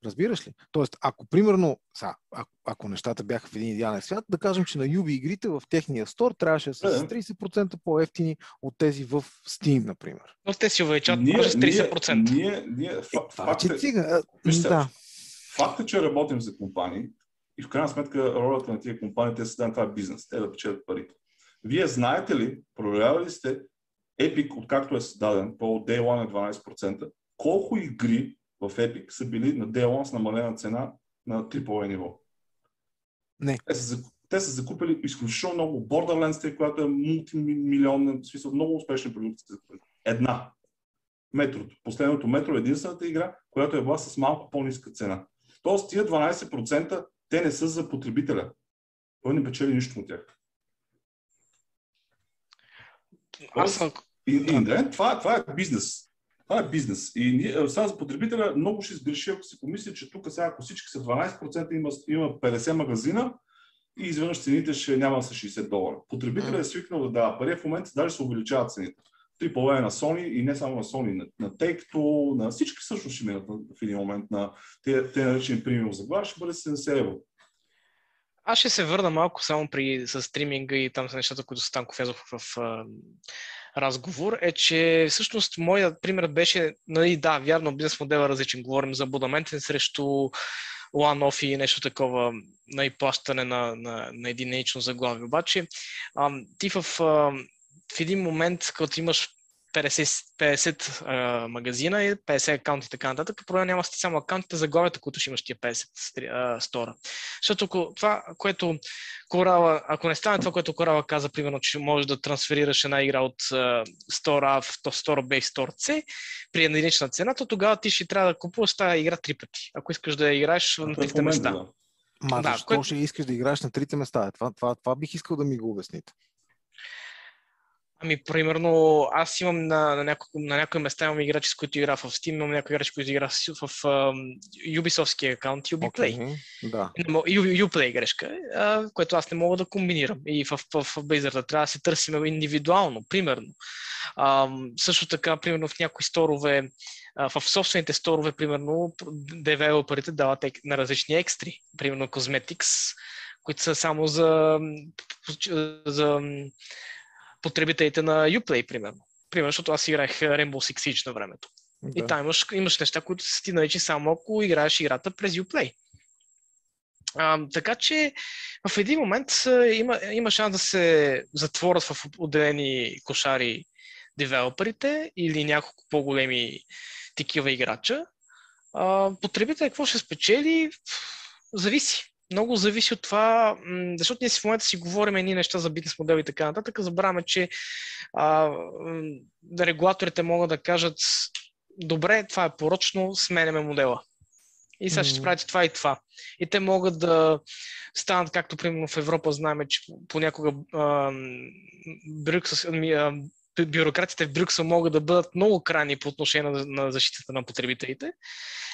S1: Разбираш ли? Тоест, ако примерно, са, ако, ако нещата бяха в един идеален свят, да кажем, че на Юби игрите в техния стор трябваше да са с 30% по-ефтини от тези в Steam, например.
S3: Но те си увеличат може с 30%.
S2: Ние, ние, ние,
S1: е, факт, е, цига, да.
S2: Факта, че работим за компании и в крайна сметка ролята на тия компании, те създават това е бизнес, те да печелят парите. Вие знаете ли, проверявали ли сте Epic, откакто е създаден, по Day One е 12%, колко игри в Epic са били на Day с намалена цена на AAA ниво.
S1: Не.
S2: Те са, те са закупили изключително много Borderlands, която е мултимилионна, в смисъл много успешни продукти. Една. Метрото. Последното метро е единствената игра, която е била с малко по-ниска цена. Тоест тия 12% те не са за потребителя. Той не печели нищо от тях. Аз... И, и, да, това, това е бизнес. Това е бизнес. И ние, сега за потребителя много ще сгреши, ако си помисли, че тук сега, ако всички са 12%, има, има 50 магазина и изведнъж цените ще няма с 60 долара. Потребителят е свикнал да дава пари, в момента даже се увеличават цените. Три половина на Sony и не само на Sony, на, на Take-Two, на всички също ще минат в един момент на те, те наречени премиум заглава, ще бъде 70 евро.
S3: Аз ще се върна малко само при с стриминга и там са нещата, които Станков язох в, в разговор е, че всъщност моят пример беше, нали, да, вярно, бизнес модел е различен. Говорим за абонаментен срещу one-off и нещо такова на и плащане на, на, на единично заглавие. Обаче, а, ти в, а, в един момент, като имаш 50, 50 а, магазина и 50 акаунти и така нататък. Проблема няма сте само акаунтите, заглавията, които ще имаш тия 50 а, стора. Защото ако това, което Корала, ако не стане това, което Корала каза, примерно, че можеш да трансферираш една игра от Store A в Store B и Store C при единична цена, то тогава ти ще трябва да купуваш тази игра три пъти, ако искаш да я играеш на трите места. Да.
S1: Ма да, защо кое... ще искаш да играеш на трите места? Това, това, това бих искал да ми го обясните.
S3: Ами, примерно, аз имам на, на, няко, на някои места имам играчи, с които игра в Steam, имам някои играчи, които игра в, в uh, Ubisoftския аккаунт Ubiplay.
S1: Okay, да.
S3: Uplay грешка, uh, което аз не мога да комбинирам. И в, в, в Blizzard трябва да се търсим индивидуално, примерно. Uh, също така, примерно в някои сторове, uh, в собствените сторове, примерно, девелоперите дават на различни екстри, примерно Cosmetics, които са само за, за потребителите на Uplay, примерно. Примерно, защото аз играех Rainbow Six Siege на времето. Да. И там имаш, имаш неща, които са ти наречи само ако играеш играта през Uplay. А, така че в един момент има, има шанс да се затворят в отделени кошари девелоперите или няколко по-големи такива играча. А, потребителят какво ще спечели, зависи много зависи от това, защото ние си в момента си говорим едни неща за бизнес модел и така нататък, забравяме, че а, регулаторите могат да кажат добре, това е порочно, сменяме модела. И сега mm. ще правите това и това. И те могат да станат, както примерно в Европа знаем, че понякога а, Брюксел, бюрократите в Брюксел могат да бъдат много крайни по отношение на, на защитата на потребителите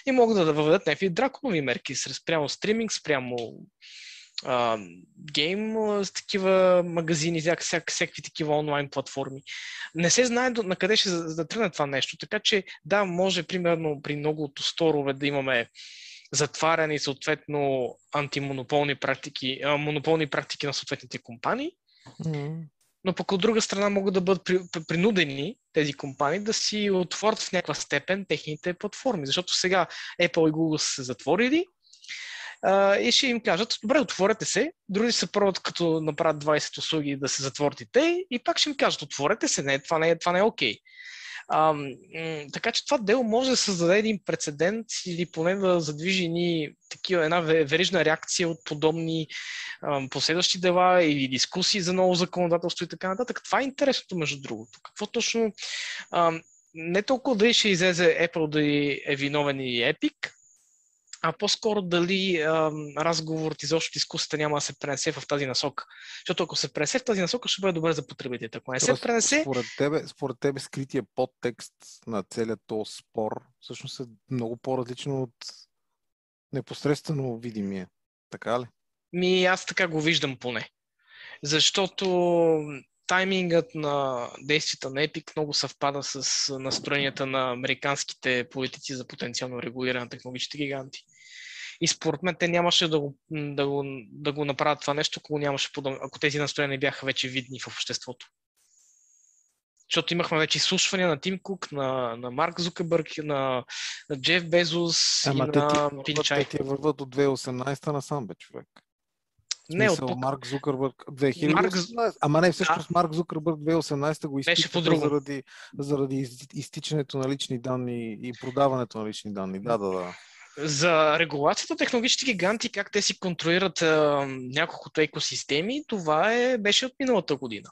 S3: и могат да въведат някакви драконови мерки спрямо стриминг, спрямо а, гейм с такива магазини, всяк, всяк, всякакви такива онлайн платформи. Не се знае до, на къде ще да тръгне това нещо, така че да, може примерно при многото сторове да имаме затваряне и съответно антимонополни практики, а, монополни практики на съответните компании. Mm но пък от друга страна могат да бъдат принудени тези компании да си отворят в някаква степен техните платформи. Защото сега Apple и Google са се затворили а, и ще им кажат, добре, отворете се, други се пробват като направят 20 услуги да се затворят и и пак ще им кажат, отворете се, не, това не е, това не е окей. Okay. А, така че това дело може да създаде един прецедент или поне да задвижи ни такива, една верижна реакция от подобни а, последващи дела или дискусии за ново законодателство и така нататък. Това е интересното, между другото. Какво точно а, не толкова дали ще излезе Apple да е виновен и Epic, а по-скоро дали а, разговорът изобщо дискусията няма да се пренесе в тази насока. Защото ако се пренесе в тази насока, ще бъде добре за потребителите. Ако не се пренесе...
S1: Според тебе, според тебе скрития подтекст на целият този спор всъщност е много по-различно от непосредствено видимия. Така ли?
S3: Ми, аз така го виждам поне. Защото таймингът на действията на Epic много съвпада с настроенията на американските политици за потенциално регулиране на технологичните гиганти. И според мен те нямаше да го, да го, да го направят това нещо, ако, нямаше ако тези настроения бяха вече видни в обществото. Защото имахме вече изслушвания на Тим Кук, на, на Марк Зукърбърг, на, на Джеф Безос
S1: Ама и те, на Пинчай. Те ти върват от 2018 насам, бе, човек. Не, от тук... Марк Зукърбърг 2018. Марк... Ама не, всъщност да. Марк Зукърбърг 2018 го изпиха заради, заради изтичането на лични данни и продаването на лични данни. Да, да, да.
S3: За регулацията технологични гиганти, как те си контролират а, няколкото екосистеми, това е, беше от миналата година.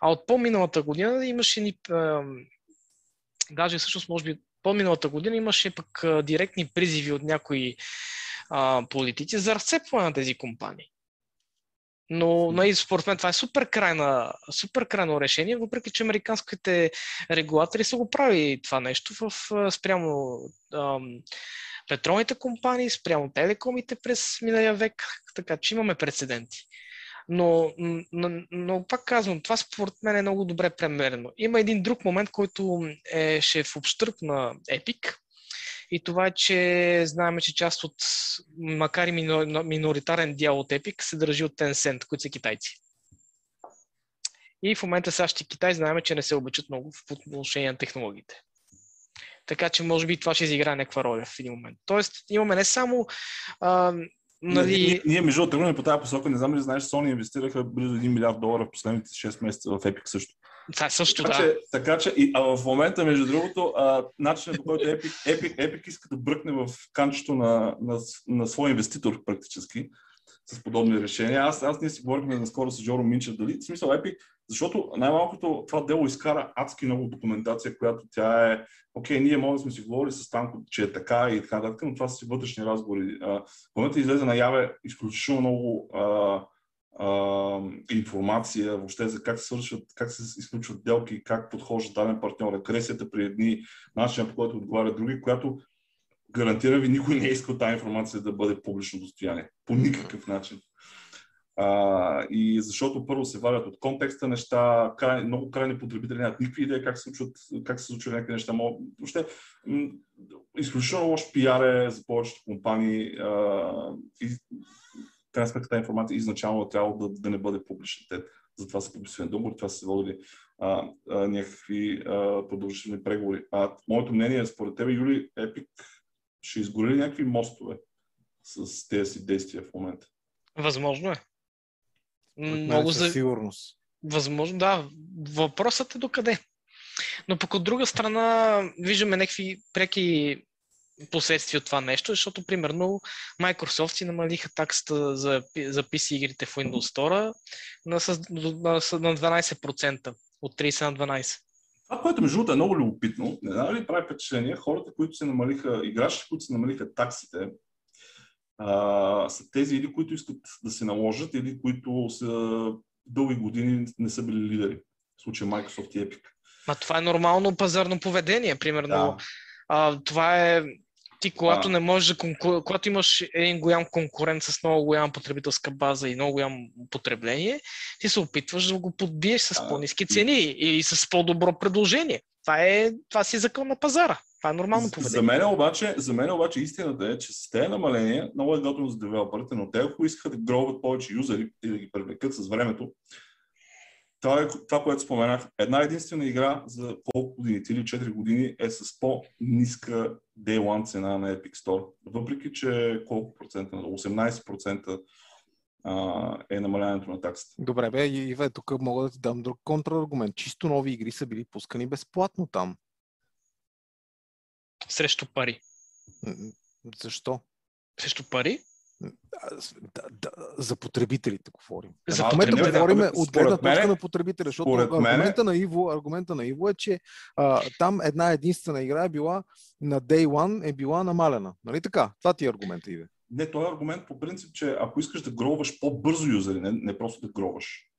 S3: А от по-миналата година имаше ни. А, даже всъщност, може би, по-миналата година имаше пък а, директни призиви от някои а, политици за разцепване на тези компании. Но нали, според мен това е супер крайна, супер крайно решение, въпреки че американските регулатори са го правили това нещо в спрямо ам, петролните компании, спрямо телекомите през миналия век, така че имаме прецеденти. Но, но, но пак казвам, това според мен е много добре премерено. Има един друг момент, който е, ще е в общърп на Epic, и това че знаем, че част от, макар и миноритарен дял от Epic, се държи от Tencent, които са китайци. И в момента САЩ и Китай знаем, че не се обичат много в отношение на технологиите. Така че може би това ще изиграе някаква роля в един момент. Тоест имаме не само а, Нали...
S2: Ние, ние между тръгваме по тази посока, не знам ли знаеш, Sony инвестираха близо 1 милиард долара в последните 6 месеца в Epic също.
S3: Това също,
S2: така,
S3: да.
S2: Че, така че, и, а в момента, между другото, а, начинът по който Epic, Epic, Epic иска да бръкне в канчето на, на, на своя инвеститор практически, с подобни решения. Аз, аз ние си говорихме наскоро с Жоро Минчев, дали, в смисъл Epic, защото най-малкото това дело изкара адски много документация, която тя е, окей, ние може да сме си говорили с Танко, че е така и така нататък, но това са си вътрешни разговори. В момента излезе наяве изключително много а, а, информация въобще за как се свършват, как се изключват делки, как подхожда даден партньор, агресията при едни, начинът по който отговарят други, която гарантира ви, никой не искал тази информация да бъде публично достояние. По никакъв начин. А, и защото първо се валят от контекста неща, край, много крайни потребители нямат никакви идеи как се случват, как се случват някакви неща. Въобще, м- изключително лош пиар е за повечето компании а, и крайна сметка тази информация изначално е трябва да, да не бъде публична. Те затова са подписани договори, това са се водили а, а, някакви а, продължителни преговори. А моето мнение е, според тебе, Юли, Епик ще изгори ли някакви мостове с тези си действия в момента?
S3: Възможно е.
S1: Много за сигурност.
S3: Възможно, да. Въпросът е докъде. Но пък от друга страна виждаме някакви преки последствия от това нещо, защото примерно Microsoft си намалиха таксата за, за PC игрите в Windows Store на, на, на 12%, от 30 на 12%.
S2: Това, което между другото е много любопитно, не знам ли прави впечатление, хората, които се намалиха, играчите, които се намалиха таксите, а, са тези или които искат да се наложат, или които са дълги години не са били лидери. В случая Microsoft и Epic.
S3: Ма това е нормално пазарно поведение. Примерно, да. а, това е ти, когато а... не можеш да конкур... когато имаш един голям конкурент с много голяма потребителска база и много голямо потребление, ти се опитваш да го подбиеш с а... по-низки цени и с по-добро предложение. Това, е, това си е закон на пазара. Това е нормално поведение.
S2: За мен, обаче, за мен обаче истината е, че с тези намаления много е готово за девелоперите, но те ако искат да гробят повече юзери и да ги привлекат с времето, това, е, това, което споменах, една единствена игра за колко години, 3 или 4 години е с по-ниска Day One цена на Epic Store. Въпреки, че колко процента, 18% е намаляването на таксите.
S1: Добре, бе, Иве, тук мога да ти дам друг контраргумент. Чисто нови игри са били пускани безплатно там.
S3: Срещу пари.
S1: Защо?
S3: Срещу пари?
S1: Да, да, за потребителите говорим.
S3: За
S1: в момента говорим от гледна точка на потребителя, защото аргумента, на Иво, аргумента на Иво е, че а, там една единствена игра е била на Day One е била намалена. Нали така? Това ти е аргумента, Иве.
S2: Не, този е аргумент по принцип, че ако искаш да гробваш по-бързо юзери, не, не просто да гробваш,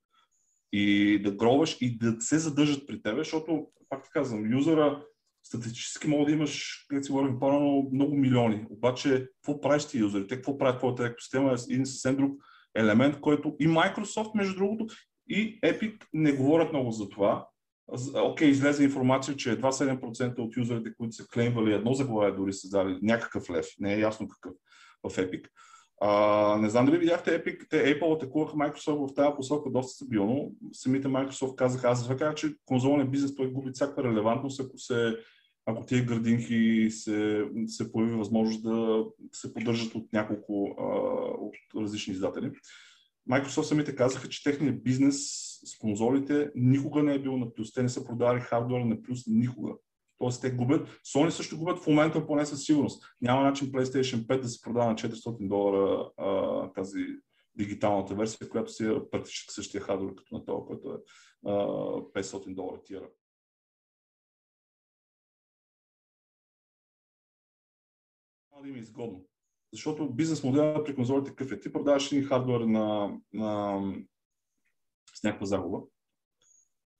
S2: и да гробваш и да се задържат при тебе, защото, пак ти казвам, юзера статистически мога да имаш, където си говорим по-рано, много милиони. Обаче, какво правиш ти юзерите? Какво правят твоята екосистема е един съвсем друг елемент, който и Microsoft, между другото, и Epic не говорят много за това. Окей, okay, излезе информация, че едва 7% от юзерите, които са клеймвали едно заглавие, дори са дали някакъв лев, не е ясно какъв в Epic. А, не знам дали видяхте Epic, те Apple атакуваха Microsoft в тази посока доста стабилно. Самите Microsoft казаха, аз казах, че конзолен бизнес той губи всяка релевантност, ако се ако тия градинки се, се появи възможност да се поддържат от няколко а, от различни издатели. Microsoft самите казаха, че техният бизнес с конзолите никога не е бил на плюс. Те не са продавали хардвера на плюс никога. Тоест те губят. Sony също губят в момента поне със сигурност. Няма начин PlayStation 5 да се продава на 400 долара а, тази дигиталната версия, която си е практически същия хардвер като на това, който е а, 500 долара тира. Да им е изгодно. Защото бизнес моделът при конзолите какъв е? Ти продаваш един хардвер на, на, с някаква загуба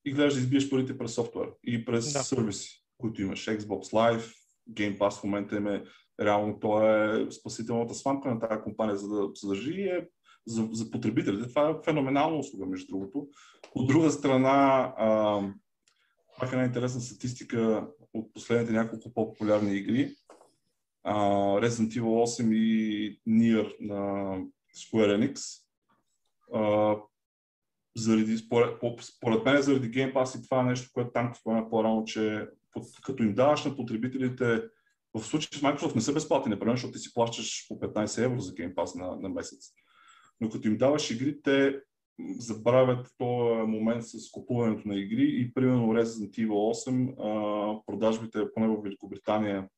S2: и гледаш да избиеш парите през софтуер и през да. сервиси, които имаш. Xbox Live, Game Pass в момента им е реално то е спасителната сламка на тази компания, за да съдържи и е за, за потребителите. Това е феноменална услуга, между другото. От друга страна, а, пак една интересна статистика от последните няколко по-популярни игри uh, Resident Evil 8 и Nier на Square Enix. Uh, заради, според, според мен заради Game Pass и това е нещо, което там спомена по-рано, че под, като им даваш на потребителите В случай с Microsoft не са безплатни, например, защото ти си плащаш по 15 евро за Game Pass на, на месец. Но като им даваш игри, те забравят този момент с купуването на игри и примерно Resident Evil 8, продажбите поне в Великобритания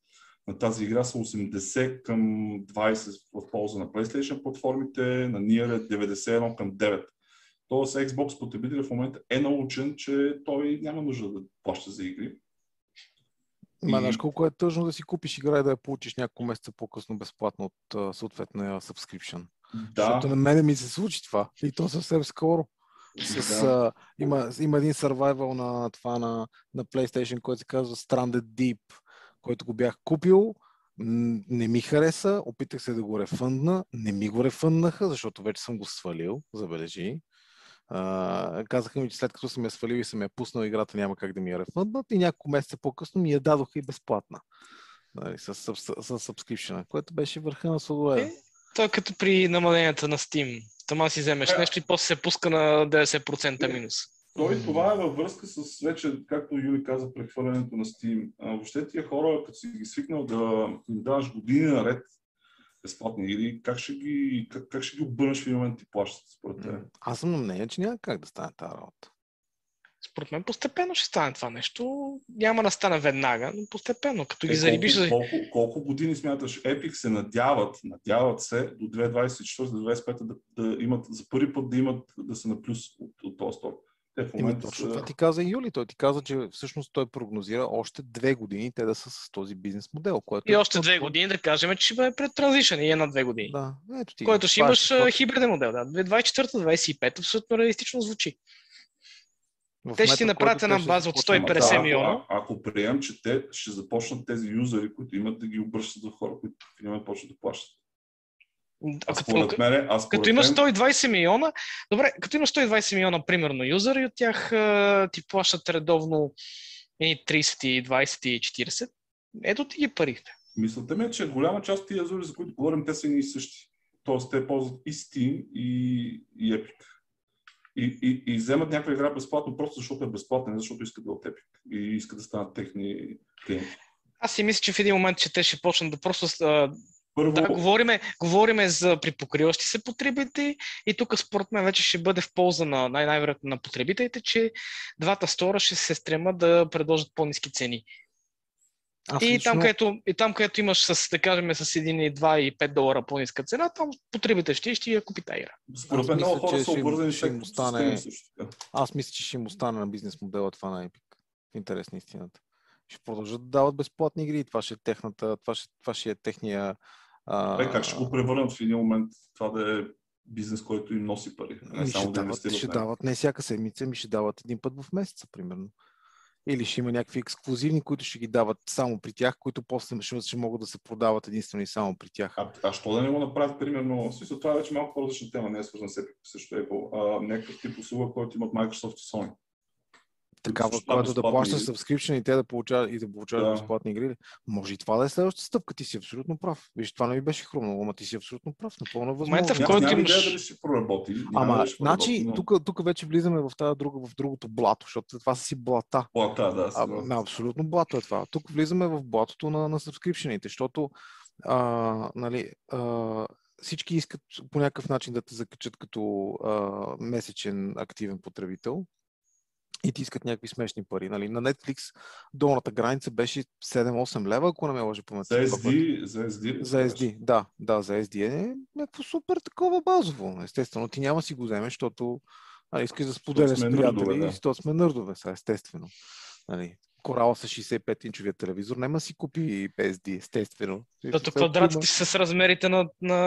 S2: на тази игра са 80 към 20 в полза на PlayStation платформите, на Nier е 91 към 9. Тоест Xbox потребителя в момента е научен, че той няма нужда да плаща за игри.
S1: Ма, знаеш колко е тъжно да си купиш игра и да я получиш няколко месеца по-късно безплатно от съответния subscription. Да. Защото на мене ми се случи това. И то съвсем скоро. С, да. а, има, има един survival на това на, на PlayStation, който се казва Stranded Deep, който го бях купил. Не ми хареса, опитах се да го рефъндна, не ми го рефънднаха, защото вече съм го свалил, забележи. Uh, казаха ми, че след като съм я свалил и съм я пуснал, играта няма как да ми я рефънднат и няколко месеца по-късно ми я дадоха и безплатна. Нали, с, с, с, subscription, което беше върха на сладове. Е,
S3: то е като при намаленията на Steam. Тома си вземеш нещо и после се пуска на 90% е. минус.
S2: Той това е във връзка с вече, както Юли каза, прехвърлянето на Steam. А, въобще тия хора, като си ги свикнал да им даваш години наред безплатни игри, как ще ги, как, как ще ги обърнеш в един момент и плащат според теб?
S1: Аз съм на мнение, че няма как да стане тази работа.
S3: Според мен постепенно ще стане това нещо. Няма да стане веднага, но постепенно, като ги
S2: е,
S3: зарибиш...
S2: Колко, колко, колко години смяташ? Epic се надяват, надяват се до 2024-2025 да, да имат, за първи път да имат, да са на плюс от, от този стор.
S1: Те в момента точно това ти каза Юли. Той ти каза, че всъщност той прогнозира още две години те да са с този бизнес модел. Което
S3: и е още две години да кажем, че ще бъде пред транзишън и една-две години.
S1: Да, ето ти.
S3: Който ще имаш е, хибриден модел. Да. 2024-2025 абсолютно реалистично звучи. В те ще си направят една база от 150 да, милиона.
S2: Ако, ако приемем, че те ще започнат тези юзери, които имат да ги обръщат за хора, които в почват да плащат.
S3: А като, мене, аз като имаш 120 милиона, добре, като имаш 120 милиона, примерно, юзери, от тях ти плащат редовно 30, 20 и 40, ето ти ги парите.
S2: Мисълта ми е, че голяма част от тези юзери, за които говорим, те са и същи. Тоест, те ползват и Steam, и, и Epic и, и, и вземат някаква игра безплатно, просто защото е безплатна, не защото искат да от Epic и искат да станат техни клиенти.
S3: Аз си мисля, че в един момент, че те ще почнат да просто първо... Да, говориме, говориме за припокриващи се потребители и тук според мен вече ще бъде в полза на най- най-вероятно на потребителите, че двата стора ще се стремат да предложат по-низки цени. Аз и, лично... там, където, и там, където имаш, с, да кажем, с 1, 2 и 5 долара по-ниска цена, там потребите ще, ще я купи тази игра.
S2: Според мен много хора са обвързани
S1: ще им остане... Аз мисля, че ще им остане на бизнес модела това на Epic. В интерес на истината. Ще продължат да дават безплатни игри. Това ще е техната, това ще, това ще е техния...
S2: А... Бе, как ще го превърнат в един момент това да е бизнес, който им носи пари. Не
S1: само ще да дават, ще дават не всяка седмица, ми ще дават един път в месеца, примерно или ще има някакви ексклюзивни, които ще ги дават само при тях, които после ще, ще могат да се продават единствено и само при тях.
S2: А, а що да не го направят, примерно, смисъл, това е вече малко по-различна тема, не е свързана с също Apple, а, някакъв тип услуга, който имат Microsoft и Sony
S1: такава, която да плащаш subscription и те да получават и да получават да. безплатни игри. Може и това да е следващата стъпка. Ти си абсолютно прав. Виж, това не ми беше хрумно, ама ти си абсолютно прав. Напълно възможно. Момента,
S2: в който имаш... дали ще проработи.
S1: Ама, да значи, но... тук, тук вече влизаме в тази друга, в другото блато, защото това са си блата.
S2: Блата, да.
S1: А, не, абсолютно блато е това. Тук влизаме в блатото на, на subscription защото а, нали, а, всички искат по някакъв начин да те закачат като а, месечен активен потребител и ти искат някакви смешни пари. Нали? На Netflix долната граница беше 7-8 лева, ако не ме лъжи паметта.
S2: За SD, за SD.
S1: За SD, да, да, за SD е някакво супер такова базово. Естествено, ти няма си го вземеш, защото нали, искаш да споделяш с приятели, да. и то сме нърдове, са, естествено. Нали, корала с 65-инчовия телевизор, няма си купи PSD, естествено.
S3: Като квадратите са с размерите на, на,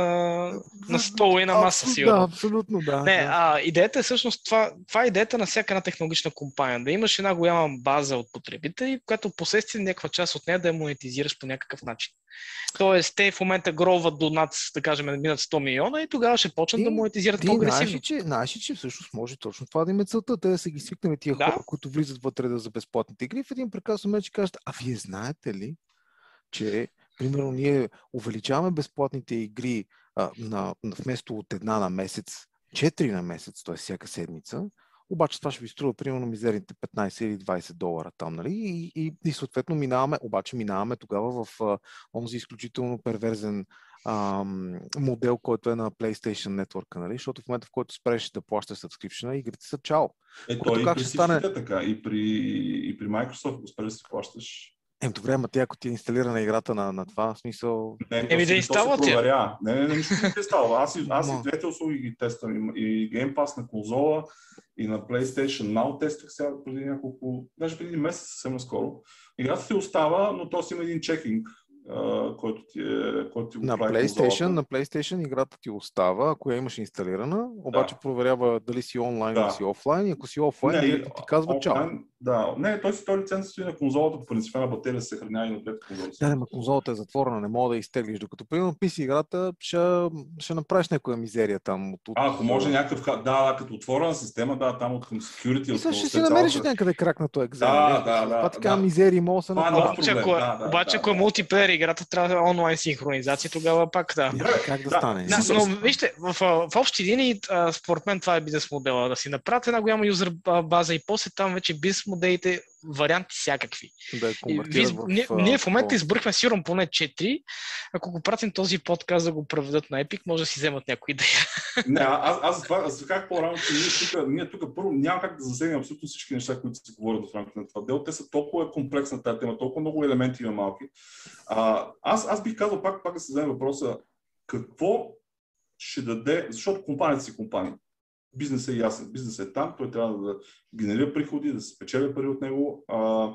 S3: на стол и на маса, си.
S1: Да, абсолютно, да.
S3: Не, а, идеята е всъщност това, това е идеята на всяка една технологична компания. Да имаш една голяма база от потребители, която последствие някаква част от нея да я монетизираш по някакъв начин. Тоест, те в момента гроват до над, да кажем, минат 100 милиона и тогава ще почнат ти, да монетизират ти по-агресивно.
S1: Знаеш, че, знаеш, че всъщност може точно това да има целта, те да са ги свикнали тия да. хора, които влизат вътре да за безплатните игри, в един прекрасен момент ще кажат, а вие знаете ли, че примерно ние увеличаваме безплатните игри а, на, на, вместо от една на месец, четири на месец, т.е. всяка седмица, обаче това ще ви струва примерно мизерните 15 или 20 долара там, нали? И, и, и съответно минаваме, обаче минаваме тогава в а, онзи изключително перверзен ам, модел, който е на PlayStation Network, нали? Защото в момента, в който спреш да плащаш subscription, игрите са чао.
S2: Е, то и при стане... така, и при, и при Microsoft, ако спреш да си плащаш,
S1: е, добре, ама ти ако ти е инсталирана играта на, на това, смисъл...
S2: Не, Еми да инсталва ти. Не, не, не, нищо не става. Аз, и, аз и двете услуги ги тествам. И Game Pass на конзола, и на PlayStation Now тествах сега преди няколко, даже преди месец съвсем наскоро. Играта ти остава, но то си има един чекинг който ти е който ти
S1: на PlayStation, на PlayStation играта ти остава, ако я имаш инсталирана, обаче да. проверява дали си онлайн да. или си офлайн и ако си офлайн, не, ти казва чао.
S2: Да, не, той си той лиценз стои на конзолата, по принцип на батерия се съхранява и на двете конзоли.
S1: Да, но конзолата е затворена, не мога да изтеглиш, докато примерно PC играта ще, ще направиш някоя мизерия там.
S2: От, от... А, ако може някакъв, да, да, като отворена система, да, там от към security.
S1: И сега ще си намериш някъде крак на този екзамен.
S2: Да, да, да.
S1: Това така мизерии мога да се
S3: направи. Обаче, ако е мултиплеер играта, трябва да е онлайн синхронизация, тогава пак да.
S1: Как да стане?
S3: Но вижте, в, в общи линии, според мен това е бизнес модела. Да си направят една голяма юзер база и после там вече бизнес моделите варианти всякакви.
S1: Да ви, в,
S3: ние, ние в момента избърхме сигурно поне 4. Ако го пратим този подкаст да го преведат на Epic, може да си вземат някои идея.
S2: Не, аз, аз, аз, аз как по-рано, че ние тук, ние тук първо няма как да засегнем абсолютно всички неща, които се говорят в рамките на това дело. Те са толкова комплексна тази тема, толкова много елементи има малки. А, аз, аз бих казал пак, пак да се вземе въпроса, какво ще даде, защото компанията си компания бизнесът е ясен. Бизнесът е там, той трябва да генерира приходи, да се спечели пари от него. А,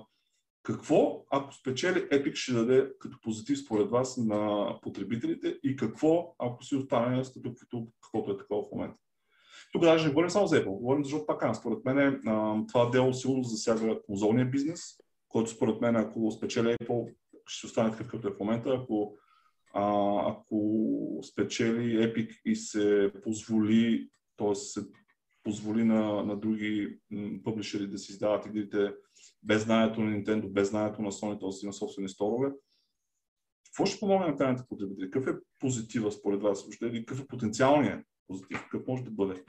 S2: какво, ако спечели Epic, ще даде като позитив според вас на потребителите и какво, ако си остане статуквото, каквото е такова в момента? Тук даже не говорим само за Apple, говорим защото пак според мен това дело силно засяга конзолния бизнес, който според мен, ако спечели Apple, ще остане такъв като е в момента. Ако, а, ако спечели Epic и се позволи т.е. се позволи на, на други публишери да си издават игрите без знанието на Nintendo, без знанието на Sony, т.е. на собствени сторове. Какво ще помогне на крайните потребители? Какъв е позитива според вас? Въобще, какъв е потенциалният позитив? Какъв може да бъде?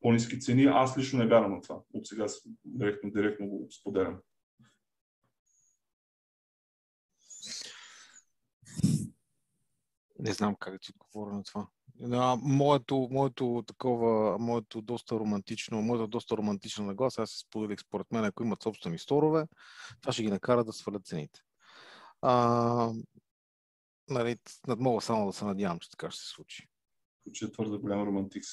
S2: По-низки цени, аз лично не вярвам на това. От сега директно, директно го споделям.
S1: Не знам как да ти отговоря на това. Да, моето, моето такова, моето доста романтично, моето доста романтична нагласа, аз се споделих според мен, ако имат собствени сторове, това ще ги накара да свалят цените. А, нали, мога само да се надявам, че така ще се случи.
S2: Че е твърде голям романтик.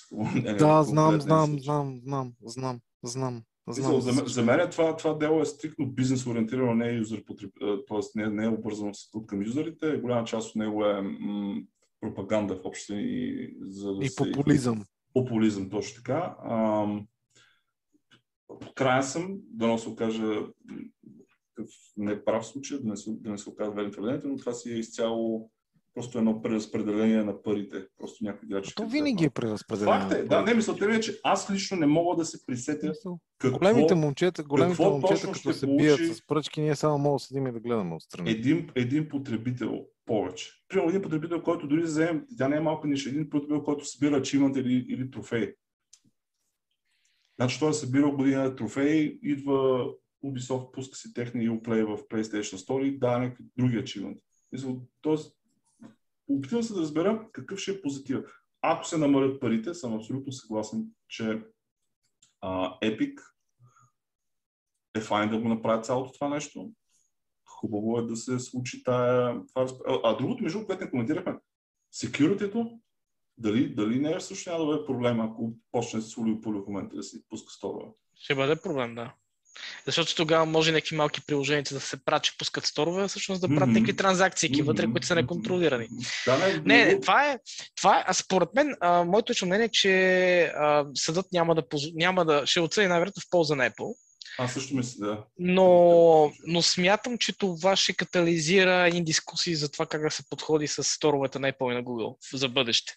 S1: Да, знам, знам, знам, знам, знам, знам.
S2: Знам, за, за мен това, това дело е стрикно бизнес ориентирано, не е юзер потреб... т.е. Не, не е обвързано с към юзерите. Голяма част от него е м- пропаганда в общи и, за
S1: да и се... популизъм.
S2: Популизъм, точно така. А, крайен съм, да не се окажа неправ случай, да не се, да не се окаже верен но това си е изцяло просто едно преразпределение на парите. Просто някой играчи.
S1: То винаги е преразпределение.
S2: Факт е, да, не мисълта ми е, че аз лично не мога да се присетя
S1: какво, големите момчета, големите момчета, като се получи... бият с пръчки, ние само мога да седим и да гледаме отстрани.
S2: Един, един потребител повече. Примерно един потребител, който дори вземе, тя не е малко ниша, един потребител, който събира чимът или, или трофей. Значи той е събирал година трофей, идва Ubisoft, пуска си техния Uplay в PlayStation Store и дава някакви други ачивменти. Тоест, опитвам се да разбера какъв ще е позитив. Ако се намалят парите, съм абсолютно съгласен, че а, Epic е файн да го направят цялото това нещо. Хубаво е да се случи тая... А другото, между което не коментирахме, security дали, дали не е също няма да бъде проблем, ако почне се сули в момента да си пуска сторове?
S3: Ще бъде проблем, да. Защото тогава може някакви малки приложения да се правят, че пускат сторове, всъщност да правят mm-hmm. някакви транзакции mm-hmm. вътре, които са неконтролирани.
S2: Да,
S3: не, не, не, това е, това е, а според мен, а, моето лично мнение е, че а, съдът няма да, няма да, ще оцени най-вероятно в полза на Apple.
S2: Аз също мисля, да.
S3: Но, но смятам, че това ще катализира един дискусии за това как да се подходи с сторовете на Apple и на Google за бъдеще.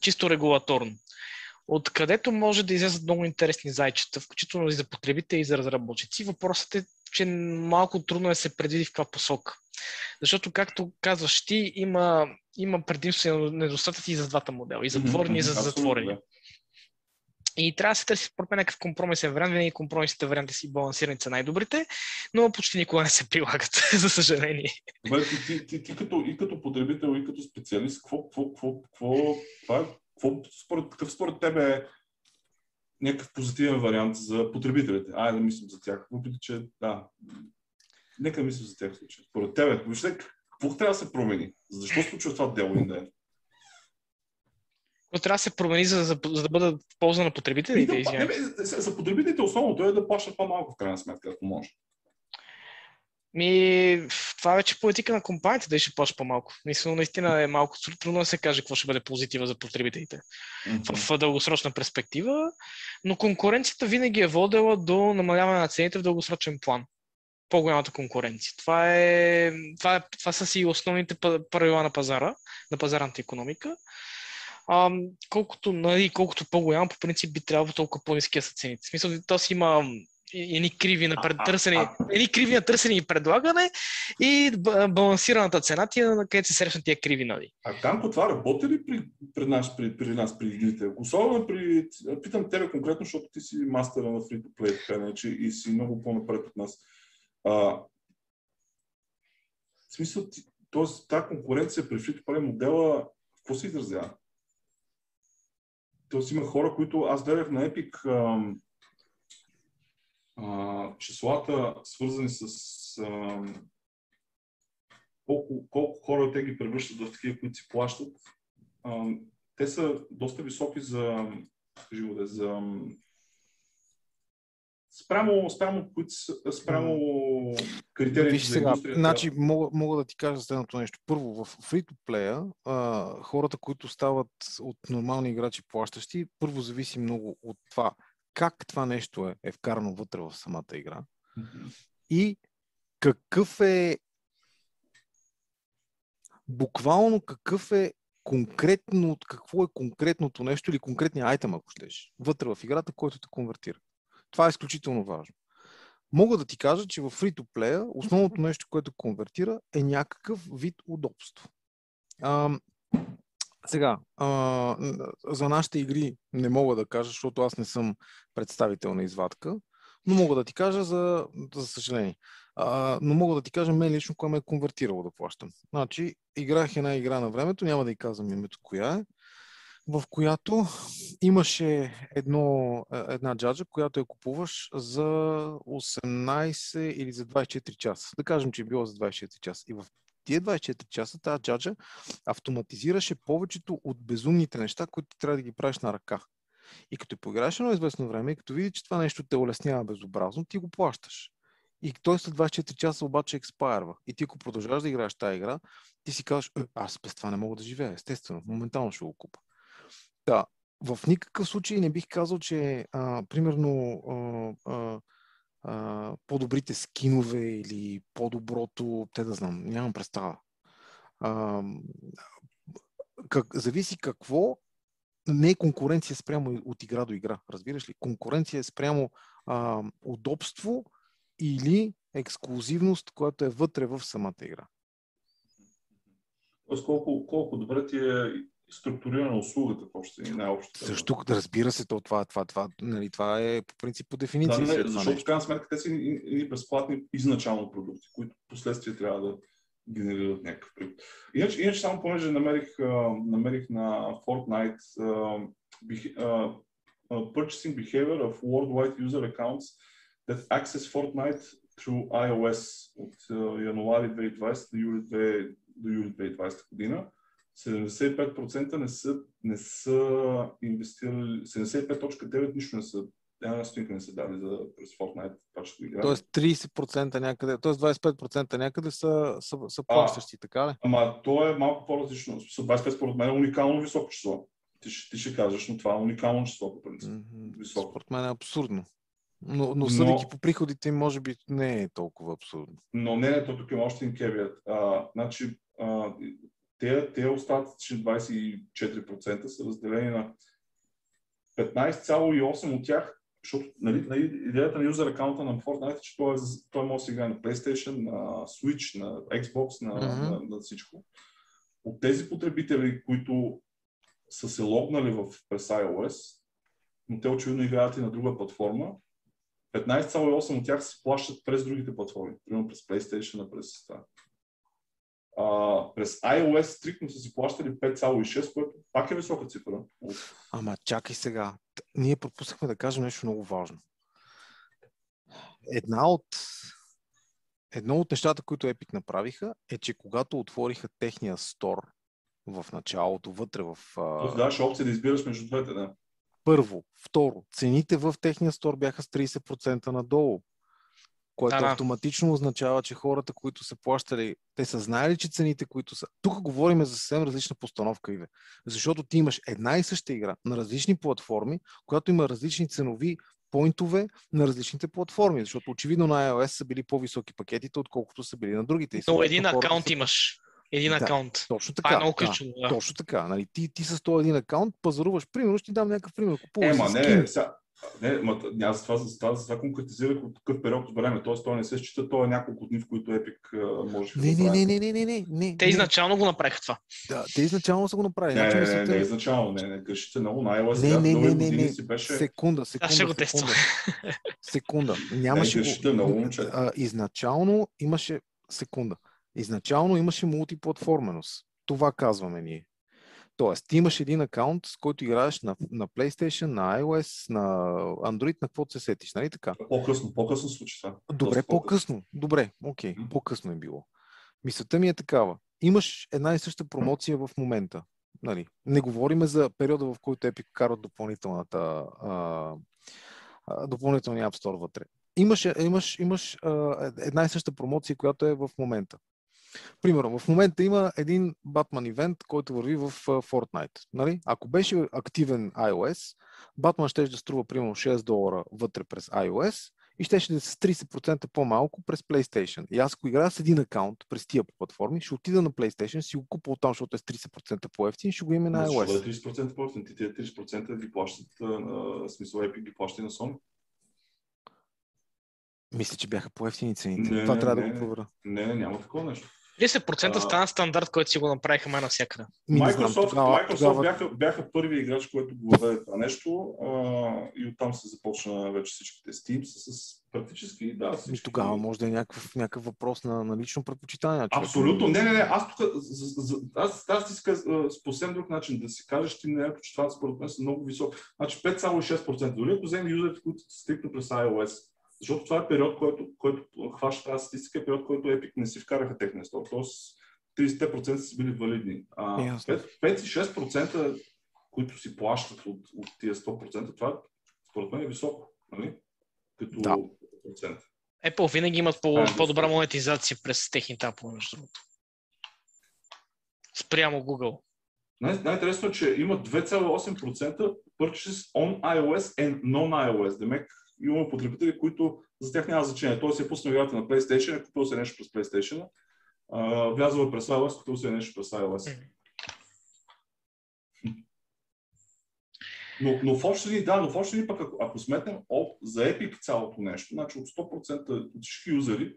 S3: Чисто регулаторно откъдето може да излезат много интересни зайчета, включително и за потребите и за разработчици. Въпросът е, че малко трудно е се предвиди в каква посока. Защото, както казваш ти, има, има предимство и недостатъци и за двата модела. И затворени, и за затворени. И трябва да се търси според мен някакъв компромисен вариант. Винаги компромисните варианти си балансирани са най-добрите, но почти никога не се прилагат, за съжаление.
S2: Добре, ти, ти, ти, ти, като, и като потребител, и като специалист, какво, какво, какво, какво, това, какво според, какъв според тебе е някакъв позитивен вариант за потребителите? Айде да мислим за тях. Въпреки, че да, нека мислим за тях случай. Според тебе, въобще, какво трябва да се промени? Защо случва това дело един ден?
S3: Но трябва да се промени, за, за, за да бъдат в полза на потребителите.
S2: Да, не, не, за потребителите основното е да плащат по-малко в крайна сметка, ако може.
S3: Ми, това е вече политика на компанията да ще плаща по-малко. Мисля, наистина е малко трудно да се каже какво ще бъде позитива за потребителите mm-hmm. в, в дългосрочна перспектива, но конкуренцията винаги е водела до намаляване на цените в дългосрочен план. По-голямата конкуренция. Това, е, това, е, това са си основните правила на пазара, на пазарната економика а, колкото, нали, колкото по-голям, по принцип би трябвало толкова по-низки са цените. В смисъл, то си има едни криви на пред... търсене, едни криви на търсене и предлагане и балансираната цена ти е където се срещнат тия криви, нали?
S2: А Танко, това работи ли при, при, нас, при, при нас, при игрите? Особено при... Питам тебе конкретно, защото ти си мастера на free-to-play, така не, че и си много по-напред от нас. А, в смисъл, т.е. тази конкуренция при free-to-play модела, какво се изразява? Тоест има хора, които аз гледах на Epic а, а, числата, свързани с а, колко, колко хора те ги превръщат в такива, които си плащат. А, те са доста високи за, живоде, за спрямо, спрямо, спрямо критериите
S1: Виж сега, значи, мога, мога да ти кажа следното нещо. Първо, в free-to-play хората, които стават от нормални играчи плащащи, първо зависи много от това как това нещо е, е вкарано вътре в самата игра mm-hmm. и какъв е буквално какъв е конкретно, какво е конкретното нещо или конкретния айтем, ако щеш, вътре в играта, който те конвертира. Това е изключително важно. Мога да ти кажа, че в free-to-play основното нещо, което конвертира е някакъв вид удобство. А, сега, а, за нашите игри не мога да кажа, защото аз не съм представител на извадка, но мога да ти кажа за, за съжаление. А, но мога да ти кажа мен лично, кое ме е конвертирало да плащам. Значи, играх една игра на времето, няма да и казвам името коя е в която имаше едно, е, една джаджа, която я купуваш за 18 или за 24 часа. Да кажем, че е било за 24 часа. И в тия 24 часа тази джаджа автоматизираше повечето от безумните неща, които трябва да ги правиш на ръка. И като поиграеш едно известно време и като видиш, че това нещо те улеснява безобразно, ти го плащаш. И той след 24 часа обаче експайрва. И ти ако продължаваш да играеш тази игра, ти си казваш, «Е, аз без това не мога да живея. Естествено, моментално ще го купа. Да, в никакъв случай не бих казал, че а, примерно а, а, по-добрите скинове или по-доброто, те да знам, нямам представа. А, как, зависи какво не е конкуренция спрямо от игра до игра, разбираш ли? Конкуренция е спрямо а, удобство или ексклюзивност, която е вътре в самата игра.
S2: Колко, колко добре ти е структурирана услугата, още най-общо.
S1: Също, разбира се, то това, това, това, нали, това е по принцип по дефиниция.
S2: Да, не, защото в крайна сметка те са и безплатни изначално продукти, които последствие трябва да генерират някакъв приход. Иначе, иначе само понеже намерих, намерих на Fortnite uh, uh, purchasing behavior of worldwide user accounts that access Fortnite through iOS от uh, януари 2020 до юли, 2, до юли 2020 година. 75% не са, не са инвестирали, 75.9 нищо не са, една стойка не са дали за през Fortnite ще игра.
S1: Тоест 30% някъде, т.е. 25% някъде са, са, са плащащи, така ли?
S2: Ама то е малко по-различно. 25% според мен е уникално високо число. Ти ще, ти ще кажеш, но това е уникално число по принцип. Mm-hmm. Високо.
S1: Според мен е абсурдно. Но, но съдейки но, по приходите може би не е толкова абсурдно.
S2: Но не, не, то тук има още един кевият. А, значи, а, те, те остатъчни 24% са разделени на 15,8 от тях, защото нали, нали, идеята на юзер аккаунта на Fortnite е, че той, е, той може да се играе на PlayStation, на Switch, на Xbox, на, mm-hmm. на, на всичко. От тези потребители, които са се логнали в през iOS, но те очевидно играят и на друга платформа. 15,8 от тях се плащат през другите платформи, примерно през PlayStation, през това. А, през iOS стрикно са си плащали 5,6, което пак е висока цифра.
S1: Ама чакай сега. Ние пропуснахме да кажем нещо много важно. Една от едно от нещата, които Epic направиха, е, че когато отвориха техния стор в началото, вътре в...
S2: Тоест даваш опция да избираш между двете, да.
S1: Първо. Второ, цените в техния стор бяха с 30% надолу, което да, автоматично означава, че хората, които са плащали, те са знаели, че цените, които са... Тук говорим за съвсем различна постановка, Иве. Защото ти имаш една и съща игра на различни платформи, която има различни ценови поинтове на различните платформи, защото очевидно на iOS са били по-високи пакетите, отколкото са били на другите.
S3: Но един акаунт са... имаш. Един да, акаунт.
S1: Точно така. Това
S3: е много ключово.
S1: Да, да. Точно така. Нали, ти, ти с този един акаунт пазаруваш. Примерно ще ти дам някакъв пример.
S2: Купуваш Ема, не, сега, не, ма, аз за това, за това, за това конкретизирах от такъв период от време. Тоест, той не се счита, той е няколко дни, в които Epic може
S1: не, да не, не, не, не, не, не.
S3: Те изначално го направиха това.
S1: Да, те изначално са го направили.
S2: Не, значи, не, не, не, изначално, не, не, грешите много. На iOS не, не, не, не, не, си беше...
S1: Секунда, секунда,
S3: ще го
S1: секунда. секунда. Нямаше
S2: не, го... много,
S1: а, изначално имаше... Секунда. Изначално имаше мултиплатформеност. Това казваме ние. Тоест, ти имаш един акаунт, с който играеш на, на PlayStation, на iOS, на Android, на каквото се сетиш, нали така?
S2: По-късно, по-късно случи това.
S1: Добре, по-късно. Добре, окей, okay. по-късно е било. Мисълта ми е такава. Имаш една и съща промоция в момента. Нали? Не говориме за периода, в който Epic карат допълнителната а, а, допълнителния App Store вътре. Имаш, имаш, имаш а, една и съща промоция, която е в момента. Примерно, в момента има един Batman ивент, който върви в Fortnite. Нали? Ако беше активен iOS, Batman ще да струва примерно 6 долара вътре през iOS и ще да е с 30% по-малко през PlayStation. И аз ако играя с един акаунт през тия платформи, ще отида на PlayStation, си го купа оттам, защото е с 30% по-ефтин и ще го има на iOS.
S2: Ще е 30% по-ефтин. Ти тези 30% ги плащат, в смисъл Epic ги плащат на Sony.
S1: Мисля, че бяха по-ефтини цените. Не, Това не, трябва не, да го проверя.
S2: Не, не, няма такова нещо.
S3: 30% стана стандарт, който си го направиха май навсякъде.
S2: Microsoft, тогава, Microsoft тогава... Бяха, бяха първи играч, който го въведе това нещо а, и оттам се започна вече всичките Steam с, с практически, да. Всички...
S1: И тогава може да е някакъв, някакъв въпрос на, на лично предпочитание.
S2: Абсолютно. Не, не, не. Аз тук, аз, аз ти иска с съвсем друг начин да си кажеш, ти не че това според мен са много високи. Значи 5,6%. Дори ако вземем юзерите, които стрикно през iOS, защото това е период, който, който хваща тази статистика, е период, който Epic не си вкараха техния стор. Тоест 30% са били валидни. А 5-6%, които си плащат от, от тия 100%, това според мен е високо. Нали? Като да. процент.
S3: Apple винаги имат по, а, по-добра монетизация през техните Apple, между другото. Спрямо Google.
S2: Най- най-интересно е, че има 2,8% purchases on iOS and non-iOS. Демек имаме потребители, които за тях няма значение. Той се е пуснал играта на PlayStation, е купил се нещо през PlayStation, влязъл през iOS, купил се нещо през iOS. Но, но в общи линии, да, но в общи линии пък ако, ако сметнем о, за Epic цялото нещо, значи от 100% от всички юзери,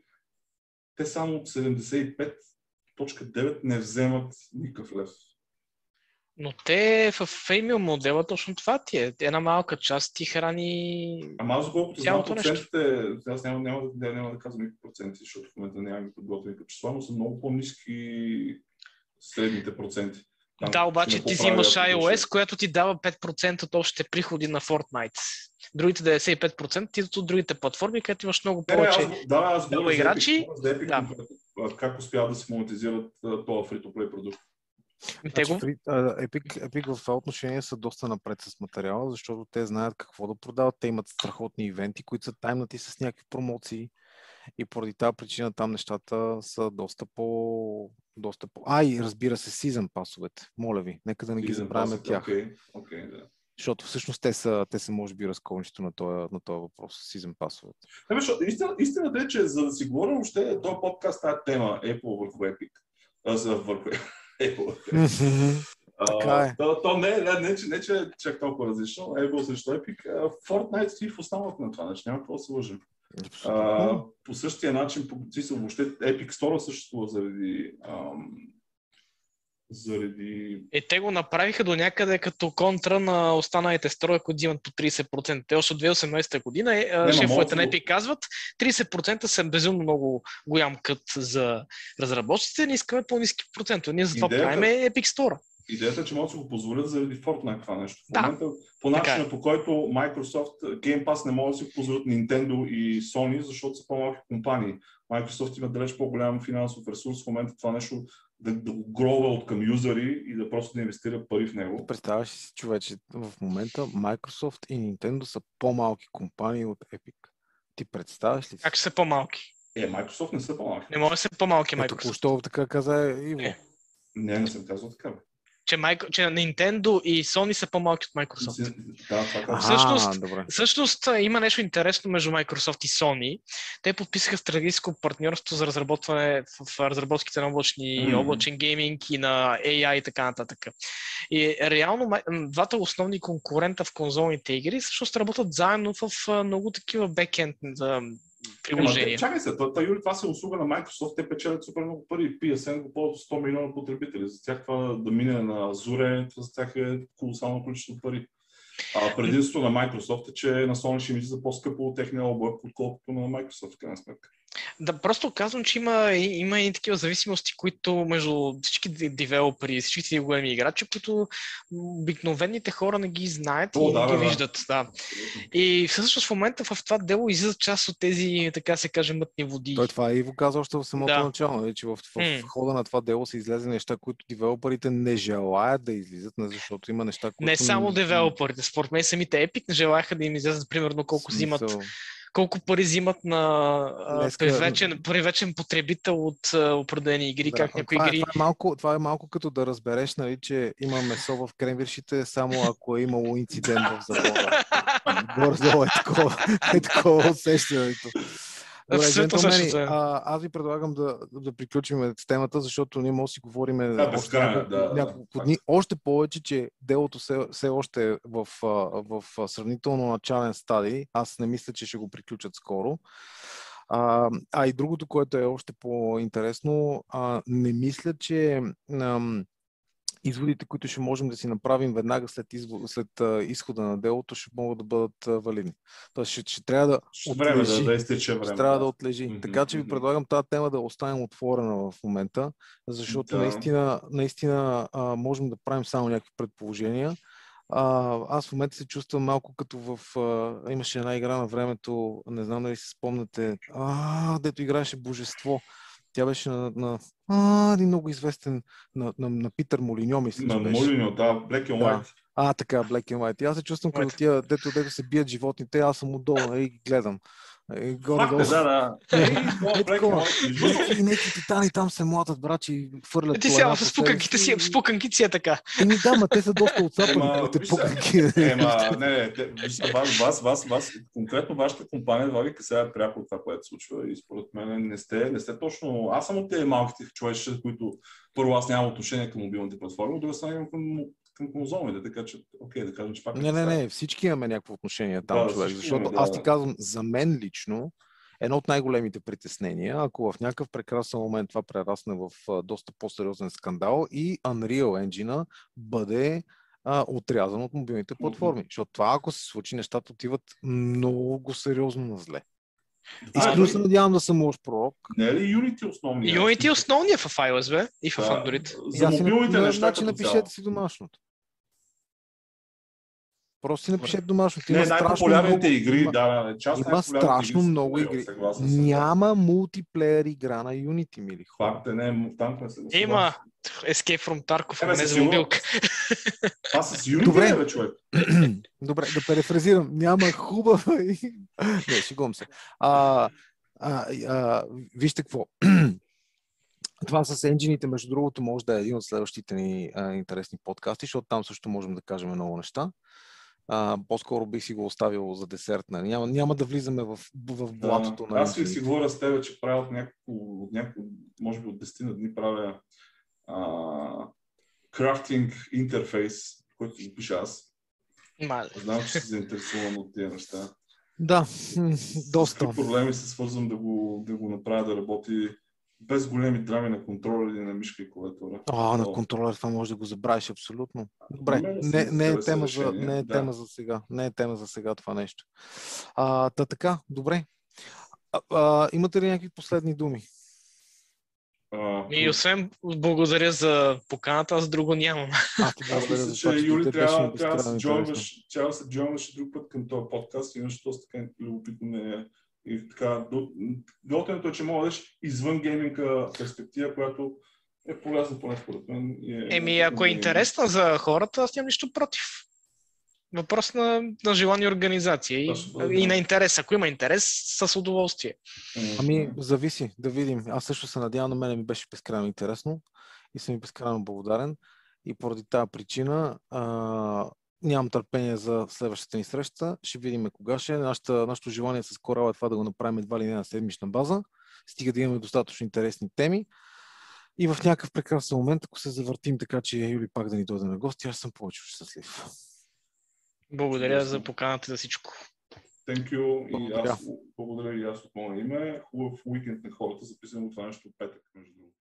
S2: те само от 75.9 не вземат никакъв лев.
S3: Но те в феймил модела точно това ти е. Една малка част ти храни
S2: Ама аз колкото знам процентите, аз няма, няма, няма, няма да казвам никакви проценти, защото в момента нямам подготвени числа, но са много по-низки средните проценти.
S3: Там, да, обаче ти взимаш iOS, която ти дава 5% от общите приходи на Fortnite. Другите 95% ти от другите платформи, където имаш много повече
S2: не, аз, да, аз много играчи. За Epic, да. Как успяват да се монетизират този free-to-play продукт.
S1: Значи, Epic, Epic в това отношение са доста напред с материала, защото те знаят какво да продават. Те имат страхотни ивенти, които са таймнати с някакви промоции и поради тази причина там нещата са доста по... Доста по... А, и разбира се, сезон пасовете. Моля ви, нека да не ги забравяме тях.
S2: Okay, okay, да.
S1: Защото всъщност те са, те са може би разковничето на този, на този въпрос, сезон пасовете.
S2: Не, защото, истина, истината е, че за да си говорим още този подкаст, тази тема Apple върху Epic, а, за върху
S1: така е.
S2: То, то не, не, не, че, не, че е чак толкова различно. Able срещу Epic. Fortnite стои в основата на това. Значи няма какво да се лъжим. А, по същия начин, по въобще Epic Store съществува заради ам, заради...
S3: Е, те го направиха до някъде като контра на останалите строи, които взимат по 30%. Те още от 2018 година е, шефовете на Epic казват, 30% са безумно много голям кът за разработчиците, не искаме по-низки проценти. Ние затова Идеята... правим Epic Store.
S2: Идеята е, че могат да го позволят заради Fortnite това нещо. В момента, да. по начина е. по който Microsoft Game Pass не могат да си го позволят Nintendo и Sony, защото са по-малки компании. Microsoft има далеч по-голям финансов ресурс в момента това нещо да, да го грова от към юзери и да просто да инвестира пари в него.
S1: Представяш си, човече, в момента Microsoft и Nintendo са по-малки компании от Epic. Ти представяш ли си?
S3: Как са по-малки?
S2: Е, Microsoft не са по-малки.
S3: Не може да са по-малки Microsoft.
S1: Ето, що така каза Иво.
S2: Не. не, не съм казал така. Бе
S3: че, Майк... че Nintendo и Sony са по-малки от Microsoft.
S2: Да, това
S3: всъщност, добре. всъщност има нещо интересно между Microsoft и Sony. Те подписаха стратегическо партньорство за разработване в разработките на облачни, mm. облачен гейминг и на AI и така нататък. И реално двата основни конкурента в конзолните игри всъщност работят заедно в много такива бекенд приложение. Ема,
S2: чакай се, това, Юли, това се услуга на Microsoft, те печелят супер много пари. PSN го ползват 100 милиона потребители. За тях това да мине на Azure, за тях е колосално количество пари. А предимството на Microsoft е, че на Sony ще ми за по-скъпо от техния облак, отколкото на Microsoft, в крайна сметка.
S3: Да, просто казвам, че има, има и такива зависимости, които между всички девелопери, всички големи играчи, които обикновените хора не ги знаят О, и да, не ги да, виждат. Да. И всъщност в момента в това дело излизат част от тези, така се каже, мътни води.
S1: Той това и го каза още в самото да. начало, нали, че в, в, в, хода на това дело се излезе неща, които девелоперите не желаят да излизат, защото има неща, които...
S3: Не само девелоперите, според мен самите Epic не желаяха да им излязат примерно колко взимат колко пари взимат на Днеска... привечен, привечен потребител от определени игри, да, как някои
S1: това
S3: игри...
S1: Е, това, е малко, това е малко като да разбереш, нали, че има месо в кремвиршите, само ако е имало инцидент в завода. Гордо е такова, е такова усещането. Добре, джентълмени, а, аз ви предлагам да, да приключим с темата, защото ние може да си говорим
S2: да, още няколко, да,
S1: няколко да, дни. Още повече, че делото все, все още е в, в, в сравнително начален стадий. Аз не мисля, че ще го приключат скоро. А, а и другото, което е още по-интересно, а, не мисля, че ам, изводите, които ще можем да си направим веднага след, изво, след изхода на делото, ще могат да бъдат валидни. Тоест ще, ще трябва да
S2: ще отлежи. Време, да, да изтече време.
S1: Ще трябва да отлежи. Mm-hmm. Така че ви предлагам тази тема да оставим отворена в момента, защото да. наистина, наистина а, можем да правим само някакви предположения. А, аз в момента се чувствам малко като в... А, имаше една игра на времето, не знам дали си спомняте, а, дето играеше Божество. Тя беше на, на а, един много известен на, на, на Питър Молиньо, мисля,
S2: На Молиньо, да, Black and White. Да.
S1: А, така, Black and White. аз се чувствам като тия, дето, дето се бият животните, аз съм отдолу и нали, ги гледам.
S2: Е, горе-долу. Да, да.
S1: И неки титани там се младат, брачи, и хвърлят.
S3: Ти сега с пуканките си, с пуканките си е така.
S1: Еми да, ма те са доста отцапани, те пуканки.
S2: Ема, не, не, вас, вас, вас, конкретно вашата компания, това ви касае пряко това, което случва и според мен не сте, не сте точно, аз съм от тези малките човече, които първо аз нямам отношение към мобилните платформи, от друга страна към към конзолите, така че, окей, да кажем, че пак...
S1: Не, не, не, всички имаме някакво отношение там, да, човек, защото имаме, да. аз ти казвам, за мен лично, едно от най-големите притеснения, ако в някакъв прекрасен момент това прерасне в доста по-сериозен скандал и Unreal Engine бъде а, отрязан от мобилните платформи. Mm-hmm. Защото това, ако се случи, нещата отиват много сериозно на зле. Искрено се надявам да съм лош пророк.
S2: Не е ли Unity основния?
S3: Unity е основния в iOS, бе? И в Android.
S2: За мобилните неща.
S1: Значи напишете си домашното. Просто си напишете домашно.
S2: Не, най-популярните много... игри, да, част
S1: Има страшно игри, много игри. Няма мултиплеер игра на Unity, мили
S2: хора. Факт е, не, там не се
S3: Има Escape from Tarkov, а не за мобилка.
S2: Това с Unity Добре. е, бе, човек.
S1: Добре, да перефразирам. Няма хубава и... Не, шегувам се. А, а, а, вижте какво. Това с енджините, между другото, може да е един от следващите ни а, интересни подкасти, защото там също можем да кажем много неща а, по-скоро бих си го оставил за десерт. Нали? Няма, няма да влизаме в, в блатото.
S2: Да, аз си говоря с теб, че правя от няколко, няколко може би от 10 на дни правя а, крафтинг интерфейс, който го пиша аз.
S3: Мале.
S2: Знам, че си заинтересуван от тези неща.
S1: Да, доста.
S2: Какви проблеми се свързвам да го, да го направя да работи без големи драми на контролер или на мишка и клавиатура.
S1: А, на контролер това може да го забравиш абсолютно. Добре, не, не, е, тема за, не е да. тема за сега. Не е тема за сега това нещо. А, та така, добре. А, а, имате ли някакви последни думи?
S3: А, и освен благодаря за поканата, аз друго нямам.
S2: А, ти благодаря за това, че Юли трябва, трябва, да се джойнваш друг път към този подкаст, иначе доста така любопитно не е и така, готиното е, че мога да дадеш извън гейминга перспектива, която е полезна поне според мен.
S3: Е, Еми, ако е интересна за хората, аз нямам нищо против. Въпрос на, на желание организация и, да, и на интерес. Ако има интерес, с удоволствие.
S1: Ами, зависи, да видим. Аз също се надявам, на мен ми беше безкрайно интересно и съм ми безкрайно благодарен. И поради тази причина а, нямам търпение за следващата ни среща. Ще видим кога ще. Нашата, нашето желание с Корал е това да го направим едва ли не на седмична база. Стига да имаме достатъчно интересни теми. И в някакъв прекрасен момент, ако се завъртим така, че Юли пак да ни дойде на гости, аз съм повече щастлив.
S3: Благодаря за поканата за всичко.
S2: Thank you. Благодаря. И аз, благодаря и аз от мое име. Хубав уикенд на хората. Записвам това нещо петък, между другото.